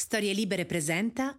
Storie Libere presenta.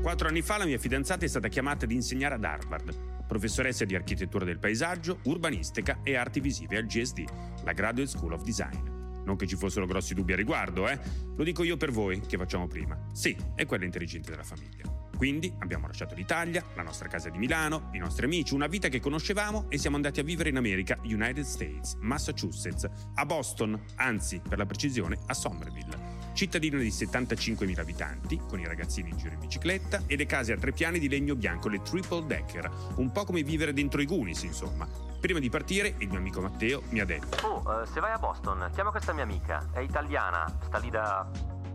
Quattro anni fa la mia fidanzata è stata chiamata ad insegnare ad Harvard, professoressa di architettura del paesaggio, urbanistica e arti visive al GSD, la Graduate School of Design. Non che ci fossero grossi dubbi a riguardo, eh? Lo dico io per voi, che facciamo prima. Sì, è quella intelligente della famiglia. Quindi abbiamo lasciato l'Italia, la nostra casa di Milano, i nostri amici, una vita che conoscevamo e siamo andati a vivere in America, United States, Massachusetts, a Boston, anzi, per la precisione, a Somerville. Cittadina di 75.000 abitanti, con i ragazzini in giro in bicicletta e le case a tre piani di legno bianco, le triple decker, un po' come vivere dentro i Goonies, insomma. Prima di partire, il mio amico Matteo mi ha detto: Oh, eh, se vai a Boston, chiama questa mia amica. È italiana, sta lì da.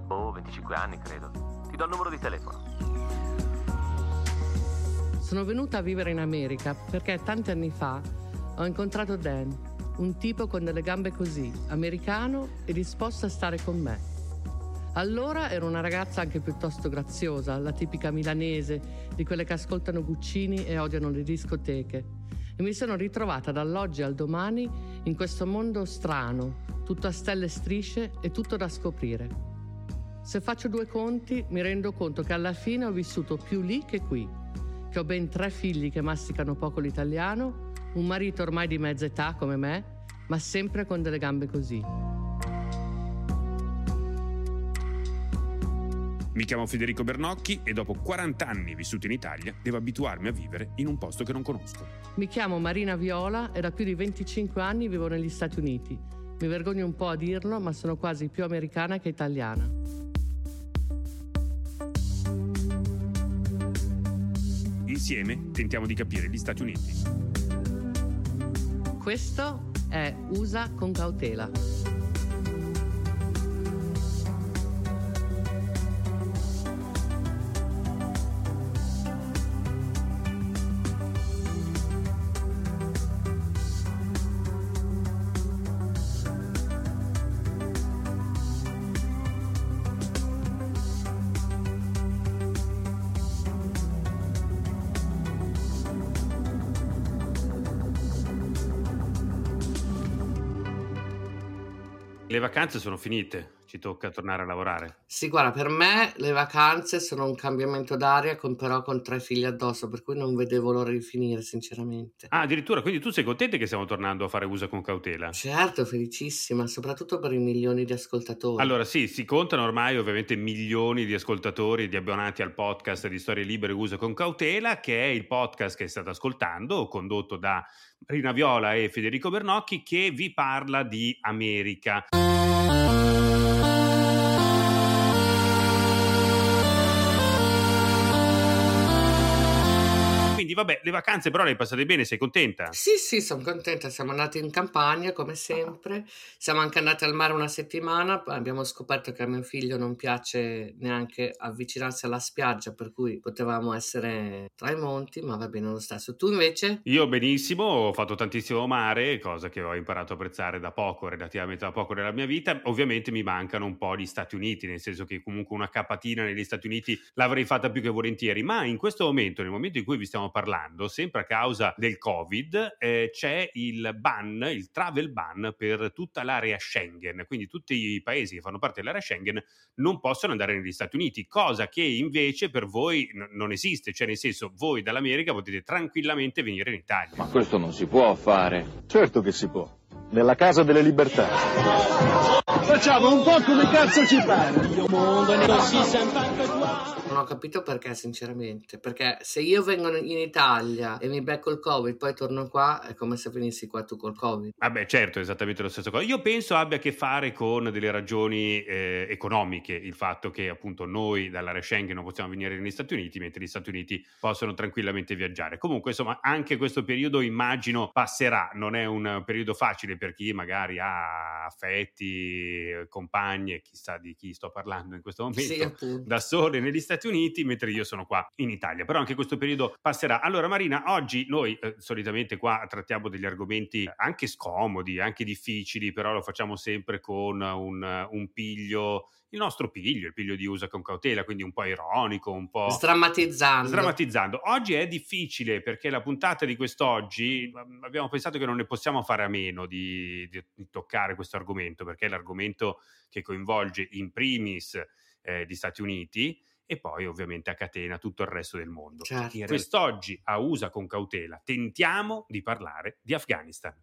boh, 25 anni credo. Ti do il numero di telefono. Sono venuta a vivere in America perché tanti anni fa ho incontrato Dan, un tipo con delle gambe così, americano e disposto a stare con me. Allora ero una ragazza anche piuttosto graziosa, la tipica milanese, di quelle che ascoltano Guccini e odiano le discoteche. E mi sono ritrovata dall'oggi al domani in questo mondo strano, tutto a stelle e strisce e tutto da scoprire. Se faccio due conti, mi rendo conto che alla fine ho vissuto più lì che qui, che ho ben tre figli che masticano poco l'italiano, un marito ormai di mezza età come me, ma sempre con delle gambe così. Mi chiamo Federico Bernocchi e dopo 40 anni vissuti in Italia devo abituarmi a vivere in un posto che non conosco. Mi chiamo Marina Viola e da più di 25 anni vivo negli Stati Uniti. Mi vergogno un po' a dirlo, ma sono quasi più americana che italiana. Insieme tentiamo di capire gli Stati Uniti. Questo è USA con cautela. Le vacanze sono finite, ci tocca tornare a lavorare. Sì, guarda, per me le vacanze sono un cambiamento d'aria, con, però con tre figli addosso, per cui non vedevo l'ora di finire, sinceramente. Ah, addirittura, quindi tu sei contenta che stiamo tornando a fare USA con cautela? Certo, felicissima, soprattutto per i milioni di ascoltatori. Allora sì, si contano ormai ovviamente milioni di ascoltatori, di abbonati al podcast di Storie Libere USA con cautela, che è il podcast che state ascoltando, condotto da Rina Viola e Federico Bernocchi, che vi parla di America. Quindi vabbè, le vacanze però le hai passate bene, sei contenta? Sì, sì, sono contenta. Siamo andati in campagna come sempre. Siamo anche andati al mare una settimana. Abbiamo scoperto che a mio figlio non piace neanche avvicinarsi alla spiaggia, per cui potevamo essere tra i monti, ma va bene lo stesso. Tu invece? Io benissimo, ho fatto tantissimo mare, cosa che ho imparato a apprezzare da poco, relativamente da poco nella mia vita. Ovviamente mi mancano un po' gli Stati Uniti, nel senso che comunque una capatina negli Stati Uniti l'avrei fatta più che volentieri, ma in questo momento, nel momento in cui vi stiamo parlando, sempre a causa del Covid, eh, c'è il ban, il travel ban per tutta l'area Schengen, quindi tutti i paesi che fanno parte dell'area Schengen non possono andare negli Stati Uniti, cosa che invece per voi n- non esiste, cioè nel senso voi dall'America potete tranquillamente venire in Italia. Ma questo non si può fare. Certo che si può. Nella Casa delle Libertà. Facciamo un po' come cazzo ci pare. Non ho capito perché, sinceramente. Perché se io vengo in Italia e mi becco il Covid, poi torno qua, è come se venissi qua tu col Covid. Vabbè, certo, è esattamente lo stesso cosa. Io penso abbia a che fare con delle ragioni eh, economiche, il fatto che appunto noi dall'area Schengen non possiamo venire negli Stati Uniti, mentre gli Stati Uniti possono tranquillamente viaggiare. Comunque, insomma, anche questo periodo immagino passerà, non è un periodo facile per chi magari ha affetti, compagni, chissà di chi sto parlando in questo momento, Sì, da sole negli Stati Uniti, mentre io sono qua in Italia. Però anche questo periodo passerà. Allora, Marina, oggi noi eh, solitamente qua trattiamo degli argomenti anche scomodi, anche difficili, però lo facciamo sempre con un, un piglio il nostro piglio, il piglio di usa con cautela, quindi un po' ironico, un po' sdrammatizzando. sdrammatizzando. Oggi è difficile perché la puntata di quest'oggi mm, abbiamo pensato che non ne possiamo fare a meno di, di, di toccare questo argomento, perché è l'argomento che coinvolge in primis eh, gli Stati Uniti e poi ovviamente a catena tutto il resto del mondo. Certo. Quest'oggi a USA con cautela tentiamo di parlare di Afghanistan.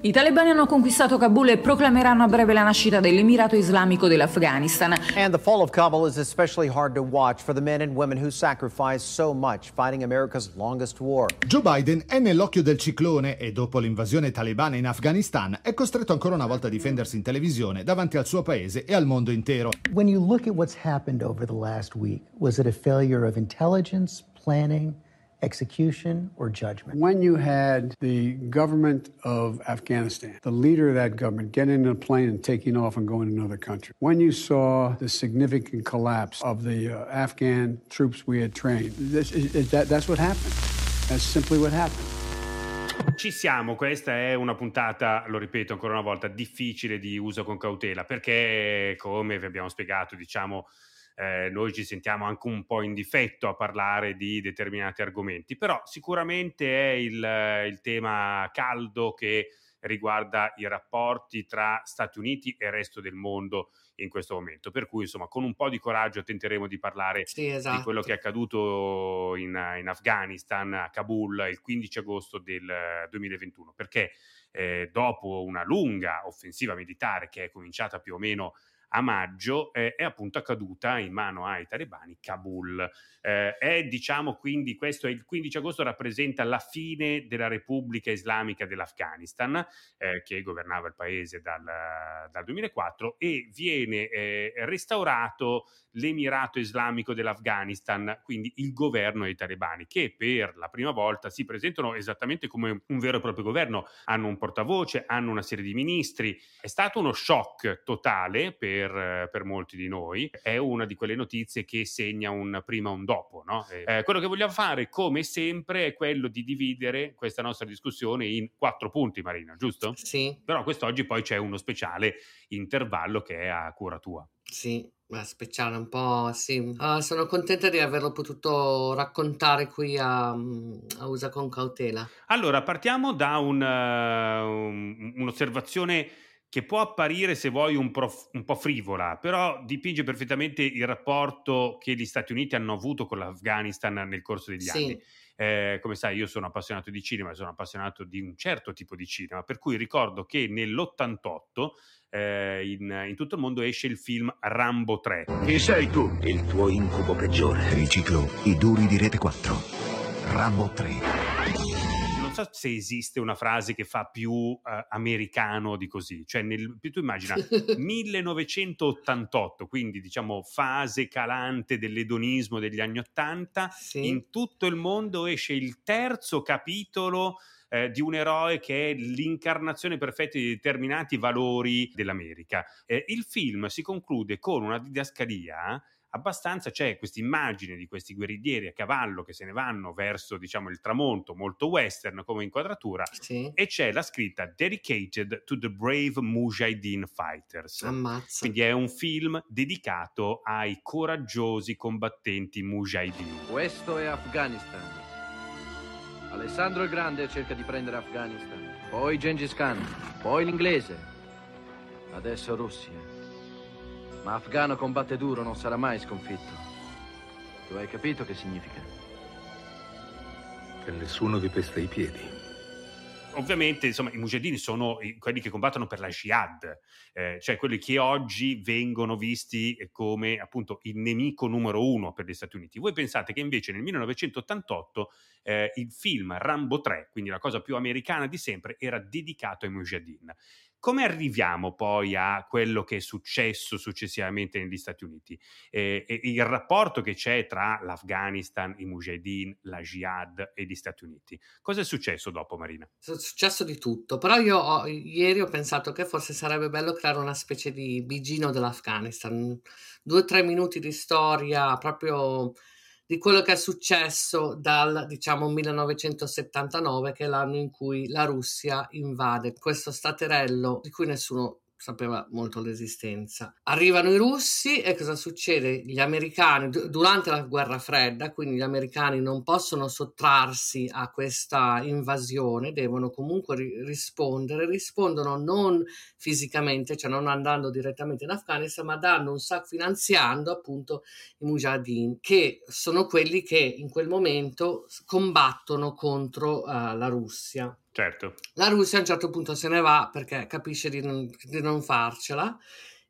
I talebani hanno conquistato Kabul e proclameranno a breve la nascita dell'Emirato Islamico dell'Afghanistan. And the fall of Kabul is especially hard to watch for the men and women who sacrificed so much fighting America's longest war. Joe Biden è nell'occhio del ciclone e dopo l'invasione talebana in Afghanistan è costretto ancora una volta a difendersi in televisione davanti al suo paese e al mondo intero. When you look at what's happened over the last week, was it a failure of intelligence, planning? Execution, or judgment. When you had the government of Afghanistan, the leader of that government getting in a plane and taking off and going to another country, when you saw the significant collapse of the uh, Afghan troops we had trained, this, is, that, that's what happened. That's simply what happened. Ci siamo, questa è una puntata, lo ripeto ancora una volta, difficile di uso con cautela, perché come vi abbiamo spiegato, diciamo, eh, noi ci sentiamo anche un po' in difetto a parlare di determinati argomenti, però sicuramente è il, il tema caldo che riguarda i rapporti tra Stati Uniti e il resto del mondo in questo momento. Per cui, insomma, con un po' di coraggio tenteremo di parlare sì, esatto. di quello che è accaduto in, in, Afghanistan, a Kabul, il 15 agosto del 2021, perché eh, dopo una lunga offensiva militare che è cominciata più o meno a maggio eh, è appunto accaduta in mano ai talebani Kabul. Eh, è diciamo quindi questo il 15 agosto rappresenta la fine della Repubblica Islamica dell'Afghanistan eh, che governava il paese dal, dal 2004 e viene eh, restaurato l'Emirato Islamico dell'Afghanistan, quindi il governo dei talebani, che per la prima volta si presentano esattamente come un vero e proprio governo, hanno un portavoce, hanno una serie di ministri. È stato uno shock totale per, per molti di noi, è una di quelle notizie che segna un prima e un dopo. No? Eh, quello che vogliamo fare, come sempre, è quello di dividere questa nostra discussione in quattro punti, Marina, giusto? Sì. Però quest'oggi poi c'è uno speciale intervallo che è a cura tua. Sì, ma speciale un po', sì. Uh, sono contenta di averlo potuto raccontare qui a, a USA con cautela. Allora, partiamo da un, uh, un, un'osservazione che può apparire, se vuoi, un, prof, un, po' frivola, però dipinge perfettamente il rapporto che gli Stati Uniti hanno avuto con l'Afghanistan nel corso degli sì. anni. Eh, come sai, io sono appassionato di cinema, sono appassionato di un certo tipo di cinema, per cui ricordo che nell'88 eh, in, in, tutto il mondo esce il film Rambo 3. Chi sei tu? Il tuo incubo peggiore. Riciclo i duri di Rete 4. Rambo 3. So se esiste una frase che fa più uh, americano di così, cioè nel, tu immagina 1988, quindi diciamo fase calante dell'edonismo degli anni 80, sì. in tutto il mondo esce il terzo capitolo eh, di un eroe che è l'incarnazione perfetta di determinati valori dell'America. Eh, il film si conclude con una didascalia abbastanza c'è questa immagine di questi guerriglieri a cavallo che se ne vanno verso diciamo il tramonto molto western come inquadratura sì. e c'è la scritta dedicated to the brave mujahideen fighters Ammazza. quindi è un film dedicato ai coraggiosi combattenti mujahideen questo è Afghanistan Alessandro il Grande cerca di prendere Afghanistan, poi Gengis Khan, poi l'inglese, adesso Russia. Ma Afgano combatte duro, non sarà mai sconfitto. Tu hai capito che significa? Che nessuno vi pesta i piedi ovviamente insomma, i mujahideen sono quelli che combattono per la jihad, eh, cioè quelli che oggi vengono visti come appunto il nemico numero uno per gli Stati Uniti. Voi pensate che invece nel 1988 eh, il film Rambo 3, quindi la cosa più americana di sempre, era dedicato ai mujahideen. Come arriviamo poi a quello che è successo successivamente negli Stati Uniti? Eh, il rapporto che c'è tra l'Afghanistan, i Mujahideen, la Jihad e gli Stati Uniti. Cosa è successo dopo, Marina? È successo di tutto, però io ho, ieri ho pensato che forse sarebbe bello creare una specie di bigino dell'Afghanistan. Due o tre minuti di storia proprio di quello che è successo dal diciamo 1979 che è l'anno in cui la Russia invade questo staterello di cui nessuno sapeva molto l'esistenza. Arrivano i russi e cosa succede? Gli americani, durante la guerra fredda, quindi gli americani non possono sottrarsi a questa invasione, devono comunque ri- rispondere, rispondono non fisicamente, cioè non andando direttamente in Afghanistan, ma dando un sacco, finanziando appunto i mujahideen, che sono quelli che in quel momento combattono contro uh, la Russia. Certo. La Russia a un certo punto se ne va perché capisce di non, di non farcela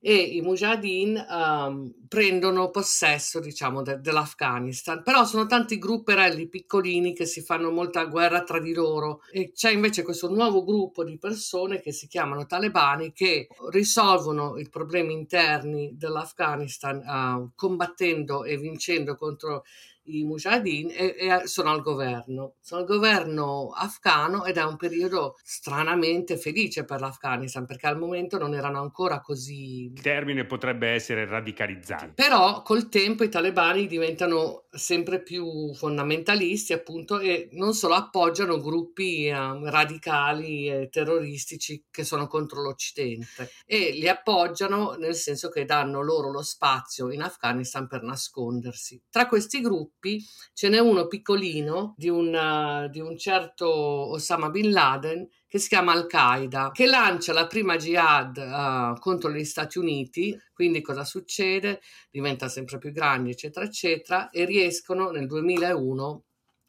e i Mujahideen um, prendono possesso, diciamo, de- dell'Afghanistan. Però sono tanti grupperelli piccolini che si fanno molta guerra tra di loro e c'è invece questo nuovo gruppo di persone che si chiamano talebani che risolvono i problemi interni dell'Afghanistan uh, combattendo e vincendo contro i mujahideen e, e, sono al governo. Sono al governo afghano ed è un periodo stranamente felice per l'Afghanistan perché al momento non erano ancora così... Il termine potrebbe essere radicalizzati. Però col tempo i talebani diventano sempre più fondamentalisti appunto e non solo appoggiano gruppi eh, radicali e terroristici che sono contro l'Occidente e li appoggiano nel senso che danno loro lo spazio in Afghanistan per nascondersi. Tra questi gruppi ce n'è uno piccolino di un, di un certo Osama Bin Laden che si chiama Al-Qaeda, che lancia la prima jihad uh, contro gli Stati Uniti, quindi cosa succede? Diventa sempre più grande, eccetera, eccetera, e riescono nel 2001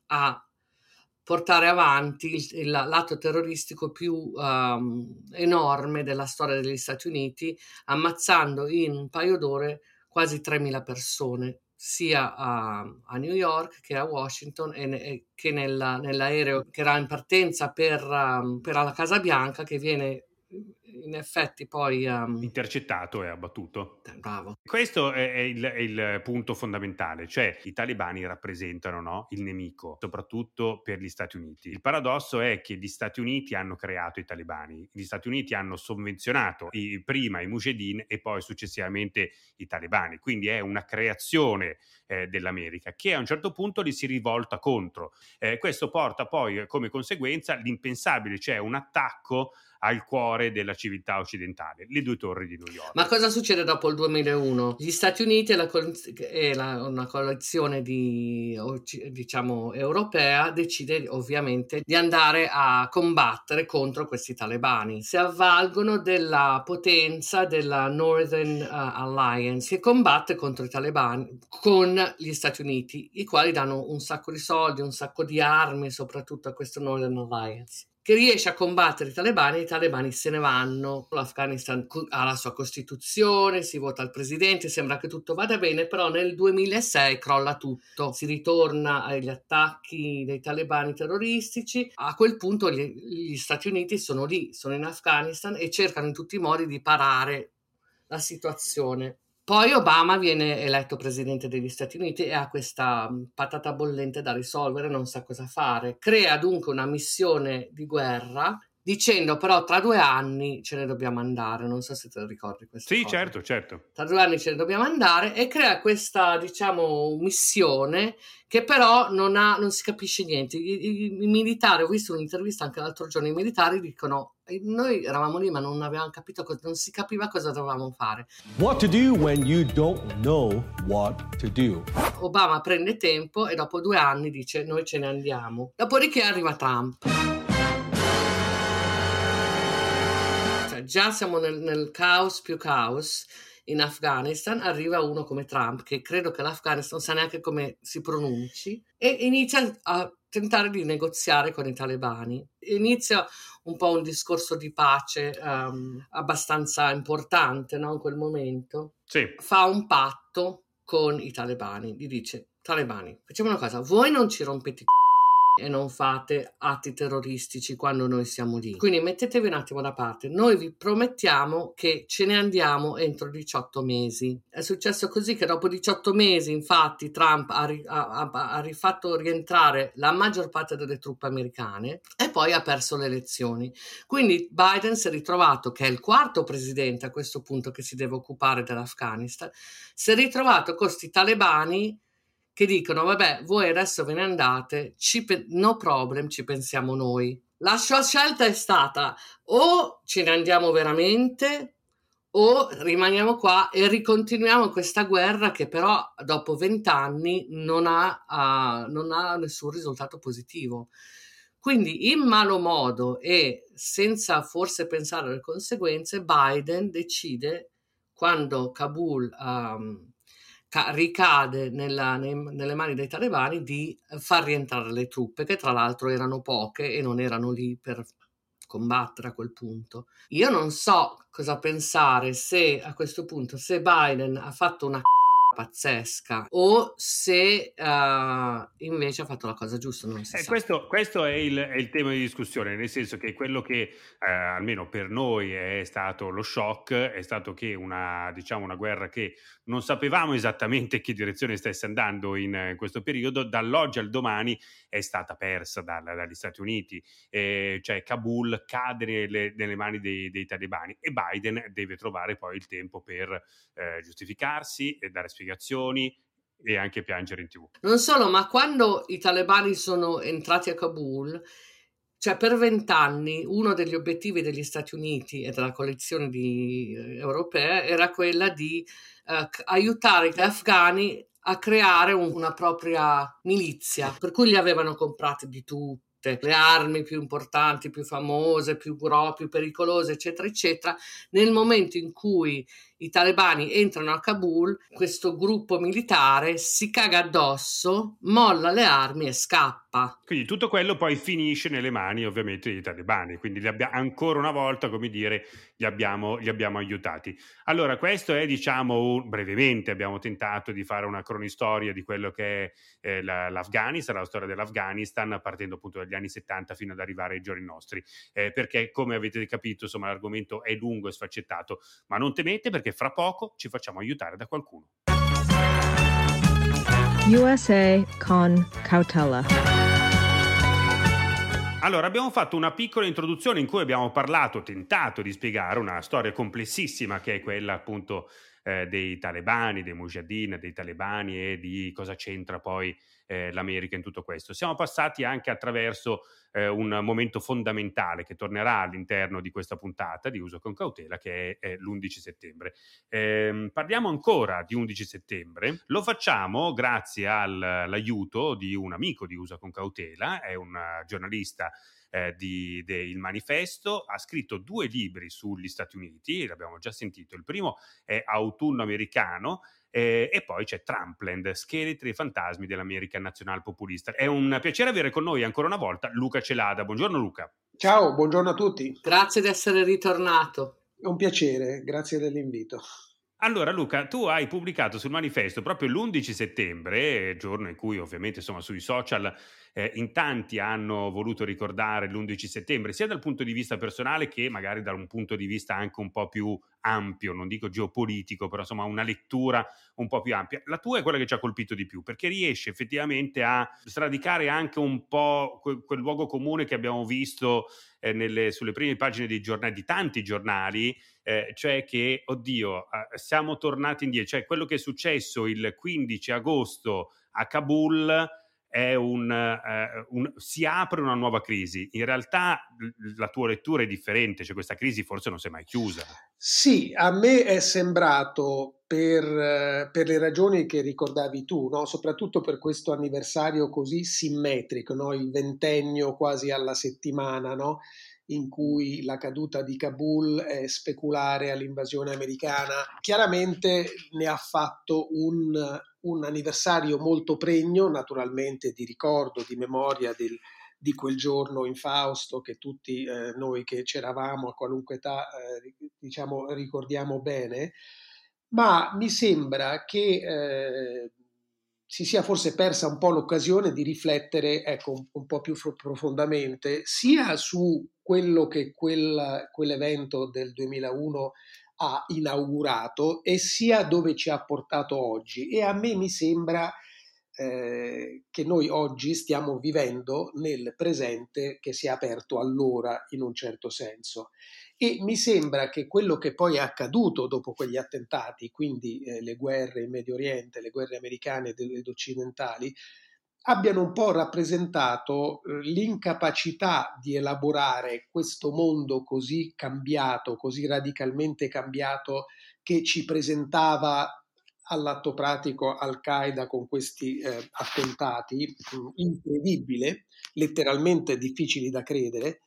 a portare avanti il, il lato terroristico più um, enorme della storia degli Stati Uniti, ammazzando in un paio d'ore quasi 3.000 persone sia a, a, New York che a Washington e, e che nella, nell'aereo che era in partenza per, um, per la Casa Bianca che viene in effetti poi... Um... Intercettato e abbattuto. Eh, bravo. Questo è, è, il, è, il, punto fondamentale, cioè i talebani rappresentano no, il nemico, soprattutto per gli Stati Uniti. Il paradosso è che gli Stati Uniti hanno creato i talebani, gli Stati Uniti hanno sovvenzionato i, prima i mujahideen e poi successivamente i talebani, quindi è una creazione eh, dell'America che a un certo punto li si rivolta contro. Eh, questo porta poi come conseguenza l'impensabile, cioè un attacco al cuore della civiltà occidentale, le due torri di New York. Ma cosa succede dopo il 2001? Gli Stati Uniti e, la, e la, una coalizione di, diciamo, europea decide ovviamente di andare a combattere contro questi talebani. Si avvalgono della potenza della Northern uh, Alliance che combatte contro i talebani con gli Stati Uniti, i quali danno un sacco di soldi, un sacco di armi soprattutto a questa Northern Alliance che riesce a combattere i talebani, i talebani se ne vanno, l'Afghanistan ha la sua costituzione, si vota il presidente, sembra che tutto vada bene, però nel 2006 crolla tutto, si ritorna agli attacchi dei talebani terroristici, a quel punto gli, gli Stati Uniti sono lì, sono in Afghanistan e cercano in tutti i modi di parare la situazione. Poi Obama viene eletto presidente degli Stati Uniti e ha questa mm, patata bollente da risolvere, non sa cosa fare. Crea dunque una missione di guerra dicendo però tra due anni ce ne dobbiamo andare, non so se te lo ricordi questo. Sì, cosa. certo, certo. Tra due anni ce ne dobbiamo andare e crea questa, diciamo, missione che però non, ha, non si capisce niente. I, i, I, militari, ho visto un'intervista anche l'altro giorno, i militari dicono noi eravamo lì ma non avevamo capito, cosa, non si capiva cosa dovevamo fare. What to do when you don't know what to do. Obama prende tempo e dopo due anni dice noi ce ne andiamo. Dopodiché arriva Trump. Già siamo nel, nel caos più caos in Afghanistan arriva uno come Trump, che credo che l'Afghanistan non sa neanche come si pronunci, e inizia a tentare di negoziare con i talebani. Inizia un po' un discorso di pace um, abbastanza importante no? in quel momento. Sì. Fa un patto con i talebani, gli dice, talebani, facciamo una cosa, voi non ci rompete i c***o e non fate atti terroristici quando noi siamo lì. Quindi mettetevi un attimo da parte. Noi vi promettiamo che ce ne andiamo entro 18 mesi. È successo così che dopo 18 mesi, infatti, Trump ha, ha, ha rifatto rientrare la maggior parte delle truppe americane e poi ha perso le elezioni. Quindi Biden si è ritrovato, che è il quarto presidente a questo punto che si deve occupare dell'Afghanistan, si è ritrovato con questi talebani che dicono vabbè voi adesso ve ne andate, pe- no problem, ci pensiamo noi. La sua scelta è stata o ce ne andiamo veramente o rimaniamo qua e ricontinuiamo questa guerra che però dopo vent'anni non uh, non ha nessun risultato positivo. Quindi in malo modo e senza forse pensare alle conseguenze, Biden decide quando Kabul um, ca- ricade nella, nei, nelle mani dei talebani di far rientrare le truppe, che tra l'altro erano poche e non erano lì per combattere a quel punto. Io non so cosa pensare se a questo punto, se Biden ha fatto una pazzesca o se uh, invece ha fatto la cosa giusta. Eh. Questo, questo è, il, è, il, tema di discussione, nel senso che quello che eh, almeno per noi è stato lo shock è stato che una, diciamo, una guerra che non sapevamo esattamente che direzione stesse andando in, in questo periodo, dall'oggi al domani è stata persa dal, dagli Stati Uniti, eh, cioè Kabul cade nelle, nelle mani dei, dei, talebani e Biden deve trovare poi il tempo per eh, giustificarsi e dare spiegazioni spiegazioni e anche piangere in tv. Non solo, ma quando i talebani sono entrati a Kabul, cioè per vent'anni uno degli obiettivi degli Stati Uniti e della coalizione di, eh, europea era quella di eh, aiutare gli afghani a creare un, una propria milizia, per cui li avevano comprati di tutto le armi più importanti, più famose, più, più pericolose, eccetera, eccetera, nel momento in cui i talebani entrano a Kabul, questo gruppo militare si caga addosso, molla le armi e scappa. Quindi tutto quello poi finisce nelle mani ovviamente dei talebani, quindi abbia, ancora una volta, come dire, li abbiamo, li abbiamo aiutati. Allora, questo è, diciamo, brevemente abbiamo tentato di fare una cronistoria di quello che è eh, la, l'Afghanistan, la storia dell'Afghanistan, partendo appunto dagli anni 70 fino ad arrivare ai giorni nostri, eh, perché come avete capito, insomma, l'argomento è lungo e sfaccettato, ma non temete perché fra poco ci facciamo aiutare da qualcuno. USA con cautela. Allora, abbiamo fatto una piccola introduzione in cui abbiamo parlato, tentato di spiegare una storia complessissima che è quella appunto eh, dei talebani, dei mujahideen, dei talebani e di cosa c'entra poi eh, l'America in tutto questo. Siamo passati anche attraverso eh, un momento fondamentale che tornerà all'interno di questa puntata di uso con cautela che è, è l'11 settembre. Eh, parliamo ancora di 11 settembre, lo facciamo grazie al, all'aiuto di un amico di uso con cautela, è un giornalista eh, di, de, Il Manifesto, ha scritto due libri sugli Stati Uniti, l'abbiamo già sentito, il primo è Autunno americano eh, e poi c'è Trumpland, scheletri e fantasmi dell'America nazional populista. È un piacere avere con noi ancora una volta Luca Celada. Buongiorno Luca. Ciao, buongiorno a tutti. Grazie di essere ritornato. È un piacere, grazie dell'invito. Allora Luca, tu hai pubblicato sul manifesto proprio l'11 settembre, giorno in cui ovviamente insomma sui social eh, in tanti hanno voluto ricordare l'11 settembre, sia dal punto di vista personale che magari da un punto di vista anche un po' più ampio, non dico geopolitico, però insomma una lettura un po' più ampia. La tua è quella che ci ha colpito di più, perché riesce effettivamente a sradicare anche un po' quel, quel luogo comune che abbiamo visto eh, nelle, sulle prime pagine dei giornali, di tanti giornali, eh, cioè che, oddio, eh, siamo tornati indietro, cioè quello che è successo il 15 agosto a Kabul un, eh, un, si apre una nuova crisi. In realtà la tua lettura è differente, cioè questa crisi forse non si è mai chiusa. Sì, a me è sembrato per, per le ragioni che ricordavi tu, no? soprattutto per questo anniversario così simmetrico, no? il ventennio quasi alla settimana, no? in cui la caduta di Kabul è speculare all'invasione americana, chiaramente ne ha fatto un, un anniversario molto pregno, naturalmente di ricordo, di memoria del, di quel giorno infausto che tutti eh, noi che c'eravamo a qualunque età eh, diciamo ricordiamo bene, ma mi sembra che eh, si sia forse persa un po' l'occasione di riflettere ecco, un, un po' più profondamente sia su quello che quel, quell'evento del 2001 ha inaugurato e sia dove ci ha portato oggi. E a me mi sembra eh, che noi oggi stiamo vivendo nel presente che si è aperto allora in un certo senso. E mi sembra che quello che poi è accaduto dopo quegli attentati, quindi eh, le guerre in Medio Oriente, le guerre americane ed occidentali, abbiano un po' rappresentato eh, l'incapacità di elaborare questo mondo così cambiato, così radicalmente cambiato che ci presentava all'atto pratico Al-Qaeda con questi eh, attentati, mh, incredibile, letteralmente difficili da credere,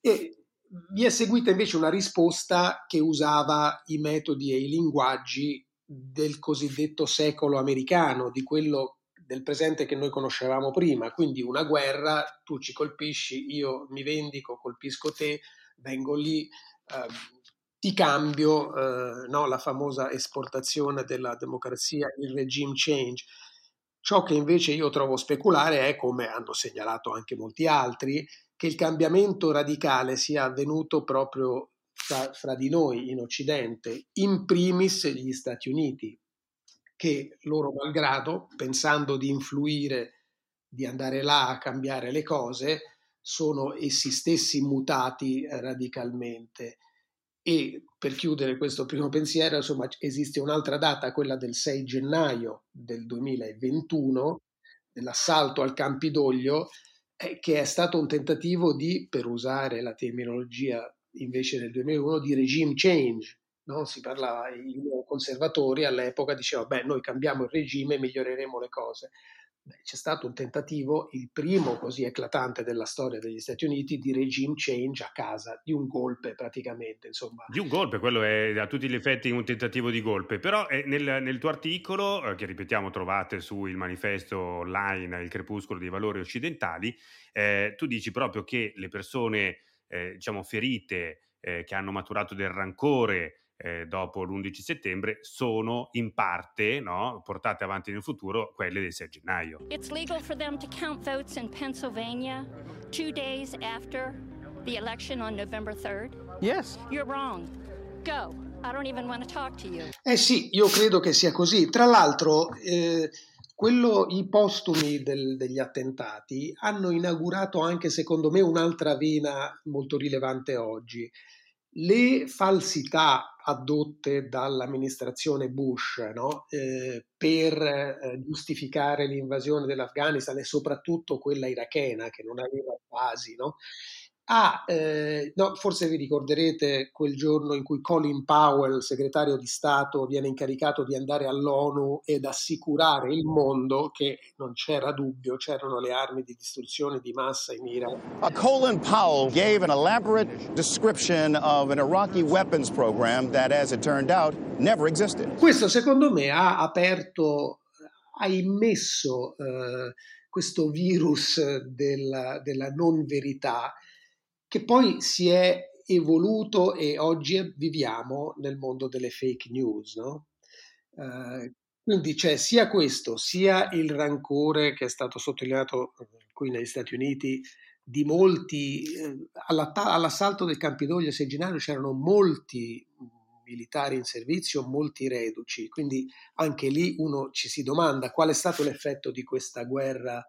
e vi è seguita invece una risposta che usava i metodi e i linguaggi del cosiddetto secolo americano, di quello del presente che noi conoscevamo prima, quindi una guerra, tu ci colpisci, io mi vendico, colpisco te, vengo lì, eh, ti cambio, eh, no? la famosa esportazione della democrazia, il regime change. Ciò che invece io trovo speculare è, come hanno segnalato anche molti altri, che il cambiamento radicale sia avvenuto proprio fra, fra di noi in Occidente, in primis gli Stati Uniti, che loro malgrado, pensando di influire, di andare là a cambiare le cose, sono essi stessi mutati radicalmente. E per chiudere questo primo pensiero, insomma, esiste un'altra data, quella del 6 gennaio del 2021, dell'assalto al Campidoglio, eh, che è stato un tentativo di, per usare la terminologia invece del 2001, di regime change. No? Si parlava, i conservatori all'epoca dicevano, beh, noi cambiamo il regime e miglioreremo le cose. Beh, c'è stato un tentativo, il primo così eclatante della storia degli Stati Uniti, di regime change a casa, di un golpe praticamente. Insomma. Di un golpe, quello è a tutti gli effetti un tentativo di golpe, però eh, nel, nel, tuo articolo, eh, che ripetiamo trovate su il manifesto online Il crepuscolo dei valori occidentali, eh, tu dici proprio che le persone eh, diciamo ferite, che hanno maturato del rancore, eh, dopo l'11 settembre sono in parte no, portate avanti nel futuro quelle del 6 gennaio. It's legal for them to count votes in Pennsylvania two days after the election on November 3rd? Yes. You're wrong. Go. I don't even want to talk to you. Eh sì, io credo che sia così. Tra l'altro, eh, quello, i postumi del, degli attentati hanno inaugurato anche, secondo me, un'altra vena molto rilevante oggi. Le falsità addotte dall'amministrazione Bush no? eh, per eh, giustificare l'invasione dell'Afghanistan e soprattutto quella irachena che non aveva basi, no? Ah, eh, no, forse vi ricorderete quel giorno in cui Colin Powell, segretario di Stato, viene incaricato di andare all'ONU ed assicurare il mondo che non c'era dubbio, c'erano le armi di distruzione di massa in Iraq. Uh, Colin Powell gave an elaborate description of an Iraqi weapons program that, as it turned out, never existed. Questo secondo me ha aperto, ha immesso eh, questo virus della, della non verità che poi si è evoluto e oggi viviamo nel mondo delle fake news. No? Uh, quindi c'è sia questo, sia il rancore che è stato sottolineato eh, qui negli Stati Uniti di molti, eh, all'assalto del Campidoglio a Segginario c'erano molti militari in servizio, molti reduci, quindi anche lì uno ci si domanda qual è stato l'effetto di questa guerra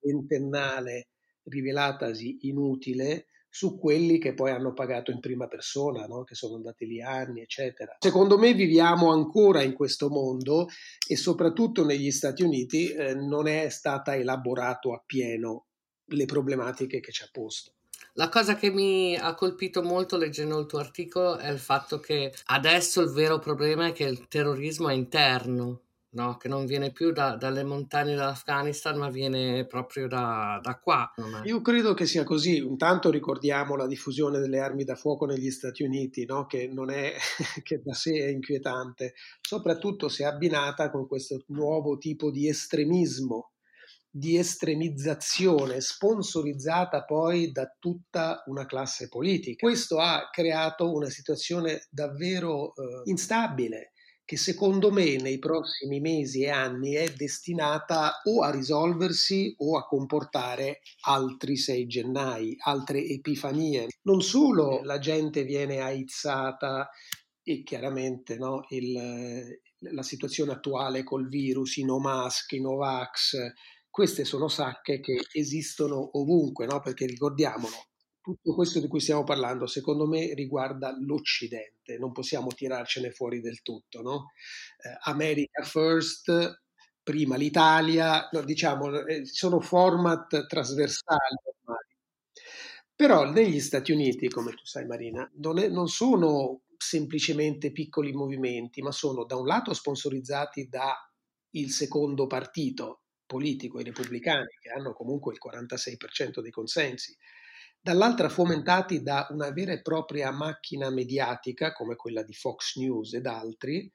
ventennale rivelatasi inutile su quelli che poi hanno pagato in prima persona, no? che sono andati lì anni, eccetera. Secondo me viviamo ancora in questo mondo e soprattutto negli Stati Uniti eh, non è stata elaborato appieno le problematiche che ci ha posto. La cosa che mi ha colpito molto leggendo il tuo articolo è il fatto che adesso il vero problema è che il terrorismo è interno, no? che non viene più da, dalle montagne dell'Afghanistan, ma viene proprio da, da qua. Io credo che sia così. Intanto ricordiamo la diffusione delle armi da fuoco negli Stati Uniti, no? che non è che da sé è inquietante, soprattutto se abbinata con questo nuovo tipo di estremismo di estremizzazione sponsorizzata poi da tutta una classe politica. Questo ha creato una situazione davvero eh, instabile che secondo me nei prossimi mesi e anni è destinata o a risolversi o a comportare altri 6 gennai, altre epifanie. Non solo la gente viene aizzata e chiaramente no, il, la situazione attuale col virus, i no mask, i no vax, queste sono sacche che esistono ovunque, no? perché ricordiamolo, tutto questo di cui stiamo parlando, secondo me, riguarda l'Occidente, non possiamo tirarcene fuori del tutto. No? Eh, America first, prima l'Italia, diciamo, eh, sono format trasversali ormai. Però negli Stati Uniti, come tu sai Marina, non, è, non sono semplicemente piccoli movimenti, ma sono da un lato sponsorizzati dal secondo partito politico, i repubblicani, che hanno comunque il 46% dei consensi, dall'altra fomentati da una vera e propria macchina mediatica come quella di Fox News ed altri,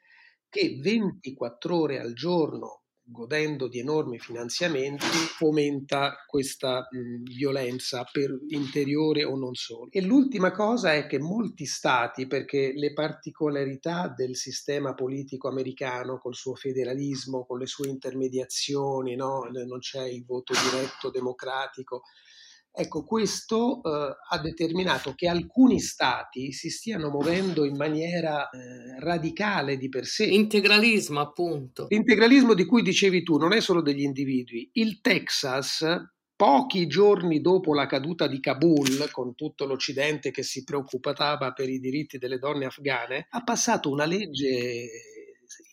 che 24 ore al giorno godendo di enormi finanziamenti, fomenta questa mh, violenza per interiore o non solo. E l'ultima cosa è che molti stati, perché le particolarità del sistema politico americano, col suo federalismo, con le sue intermediazioni, no? non c'è il voto diretto democratico, Ecco, questo eh, ha determinato che alcuni stati si stiano muovendo in maniera eh, radicale di per sé. Integralismo, appunto. L'integralismo di cui dicevi tu non è solo degli individui. Il Texas, pochi giorni dopo la caduta di Kabul, con tutto l'Occidente che si preoccupava per i diritti delle donne afghane, ha passato una legge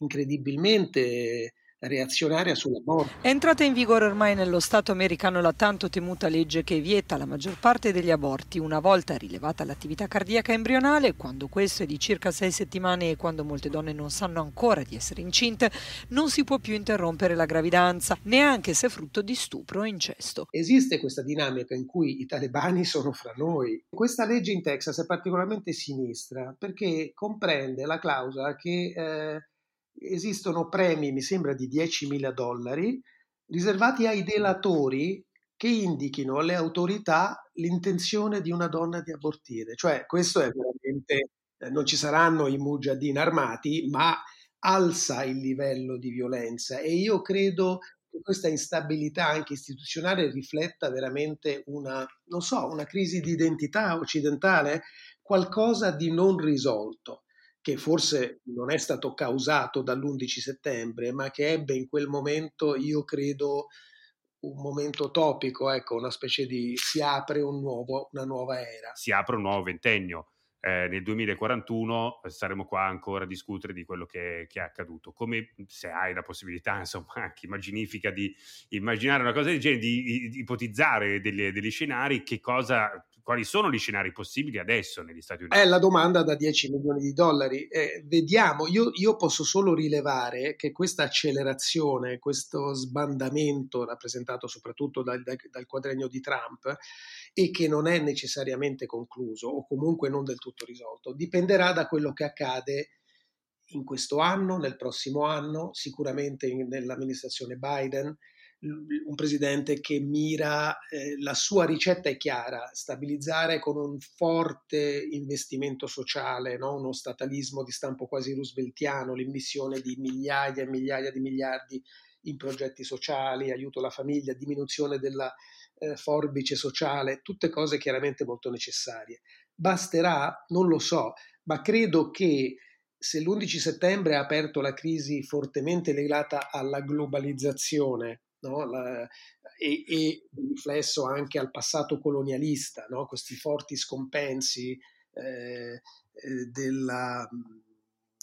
incredibilmente reazionaria sulla morte. È entrata in vigore ormai nello Stato americano la tanto temuta legge che vieta la maggior parte degli aborti una volta rilevata l'attività cardiaca embrionale, quando questo è di circa sei settimane e quando molte donne non sanno ancora di essere incinte, non si può più interrompere la gravidanza, neanche se frutto di stupro o incesto. Esiste questa dinamica in cui i talebani sono fra noi. Questa legge in Texas è particolarmente sinistra perché comprende la clausola che eh, esistono premi, mi sembra, di 10.000 dollari riservati ai delatori che indichino alle autorità l'intenzione di una donna di abortire. Cioè, questo è veramente, eh, non ci saranno i mujahideen armati, ma alza il livello di violenza e io credo che questa instabilità anche istituzionale rifletta veramente una, non so, una crisi di identità occidentale, qualcosa di non risolto che forse non è stato causato dall'11 settembre, ma che ebbe in quel momento, io credo, un momento topico, ecco, una specie di si apre un nuovo, una nuova era. Si apre un nuovo ventennio. Eh, nel 2041 saremo qua ancora a discutere di quello che, che, è accaduto. Come se hai la possibilità, insomma, anche immaginifica di immaginare una cosa del genere, di, di ipotizzare delle, degli scenari, che cosa quali sono gli scenari possibili adesso negli Stati Uniti? È la domanda da 10 milioni di dollari. Eh, vediamo, io, io, posso solo rilevare che questa accelerazione, questo sbandamento rappresentato soprattutto dal, dal, quadregno di Trump e che non è necessariamente concluso o comunque non del tutto risolto, dipenderà da quello che accade in questo anno, nel prossimo anno, sicuramente in, nell'amministrazione Biden un presidente che mira, eh, la sua ricetta è chiara, stabilizzare con un forte investimento sociale, no? uno statalismo di stampo quasi rooseveltiano, l'immissione di migliaia e migliaia di miliardi in progetti sociali, aiuto alla famiglia, diminuzione della eh, forbice sociale, tutte cose chiaramente molto necessarie. Basterà? Non lo so, ma credo che se l'11 settembre ha aperto la crisi fortemente legata alla globalizzazione, no? La, e, e riflesso anche al passato colonialista, no? questi forti scompensi eh, eh, della,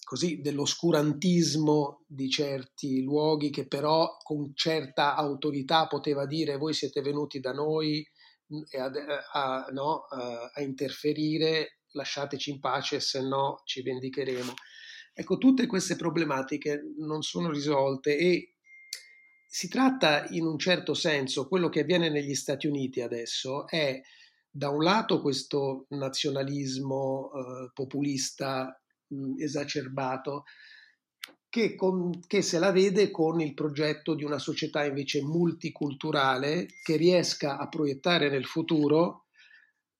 così, dell'oscurantismo di certi luoghi che però con certa autorità poteva dire voi siete venuti da noi mm, a, a, no, a, a interferire, lasciateci in pace, se no ci vendicheremo. Ecco, tutte queste problematiche non sono risolte e si tratta in un certo senso, quello che avviene negli Stati Uniti adesso è da un lato questo nazionalismo eh, populista mh, esacerbato che, con, che, se la vede con il progetto di una società invece multiculturale che riesca a proiettare nel futuro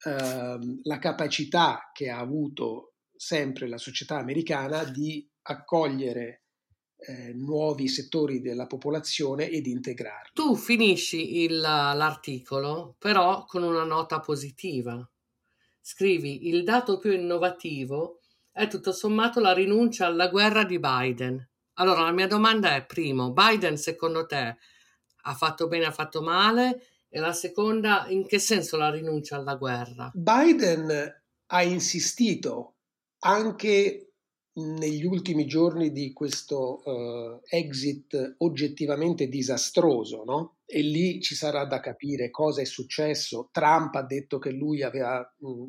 eh, la capacità che ha avuto sempre la società americana di accogliere eh, nuovi settori della popolazione ed integrarli. Tu finisci il, l'articolo però con una nota positiva. Scrivi il dato più innovativo è tutto sommato la rinuncia alla guerra di Biden. Allora la mia domanda è, primo, Biden secondo te ha fatto bene, ha fatto male? E la seconda, in che senso la rinuncia alla guerra? Biden ha insistito anche negli ultimi giorni di questo uh, exit oggettivamente disastroso, no? E lì ci sarà da capire cosa è successo. Trump ha detto che lui aveva mh,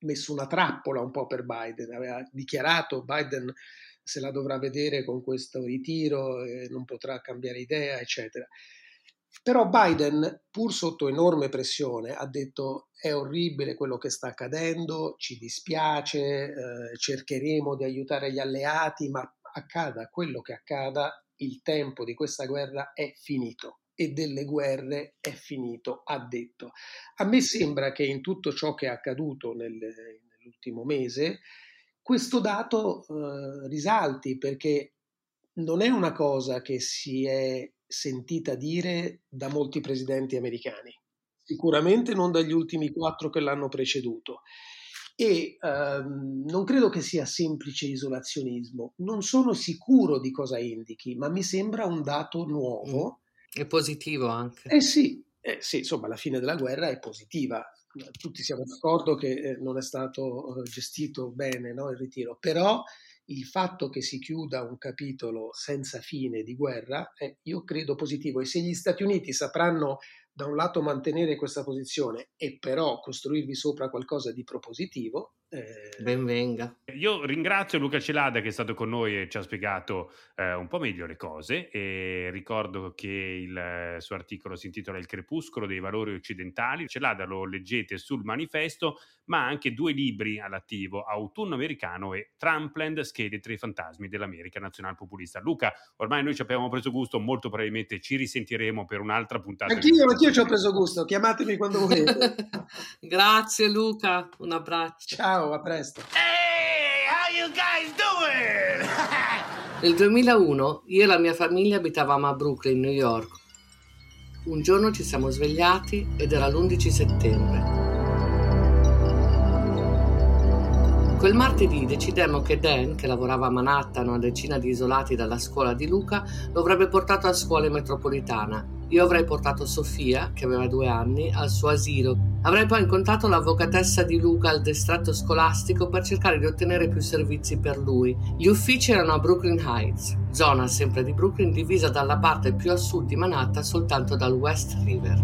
messo una trappola un po' per Biden, aveva dichiarato Biden se la dovrà vedere con questo ritiro, e non potrà cambiare idea, eccetera. Però Biden, pur sotto enorme pressione, ha detto è orribile quello che sta accadendo, ci dispiace, eh, cercheremo di aiutare gli alleati, ma accada quello che accada, il tempo di questa guerra è finito e delle guerre è finito, ha detto. A me sembra che in tutto ciò che è accaduto nel, nell'ultimo mese, questo dato eh, risalti perché non è una cosa che si è sentita dire da molti presidenti americani, sicuramente non dagli ultimi quattro che l'hanno preceduto. E ehm, non credo che sia semplice isolazionismo, non sono sicuro di cosa indichi, ma mi sembra un dato nuovo. Mm. È positivo anche. Eh sì, eh sì, insomma, la fine della guerra è positiva. Tutti siamo d'accordo che eh, non è stato eh, gestito bene no, il ritiro, però il fatto che si chiuda un capitolo senza fine di guerra è, io credo, positivo e se gli Stati Uniti sapranno da un lato mantenere questa posizione e però costruirvi sopra qualcosa di propositivo, eh... Ben venga. Io ringrazio Luca Celada che è stato con noi e ci ha spiegato eh, un po' meglio le cose e ricordo che il eh, suo articolo si intitola Il crepuscolo dei valori occidentali. Celada lo leggete sul manifesto, ma ha anche due libri all'attivo, Autunno americano e Trumpland, scheletri e fantasmi dell'America nazionalpopulista. Luca, ormai noi ci abbiamo preso gusto, molto probabilmente ci risentiremo per un'altra puntata. Anch'io, anch'io ci ho preso gusto, chiamatemi quando volete. Grazie Luca, un abbraccio. Ciao. Ciao, a presto. Hey, how you guys doing? Nel 2001 io e la mia famiglia abitavamo a Brooklyn, New York. Un giorno ci siamo svegliati ed era l'11 settembre. Quel martedì decidemmo che Dan, che lavorava a Manhattan, una decina di isolati dalla scuola di Luca, lo avrebbe portato a scuola metropolitana io avrei portato Sofia, che aveva due anni, al suo asilo. Avrei poi incontrato l'avvocatessa di Luca al distretto scolastico per cercare di ottenere più servizi per lui. Gli uffici erano a Brooklyn Heights, zona sempre di Brooklyn divisa dalla parte più a sud di Manhattan soltanto dal West River.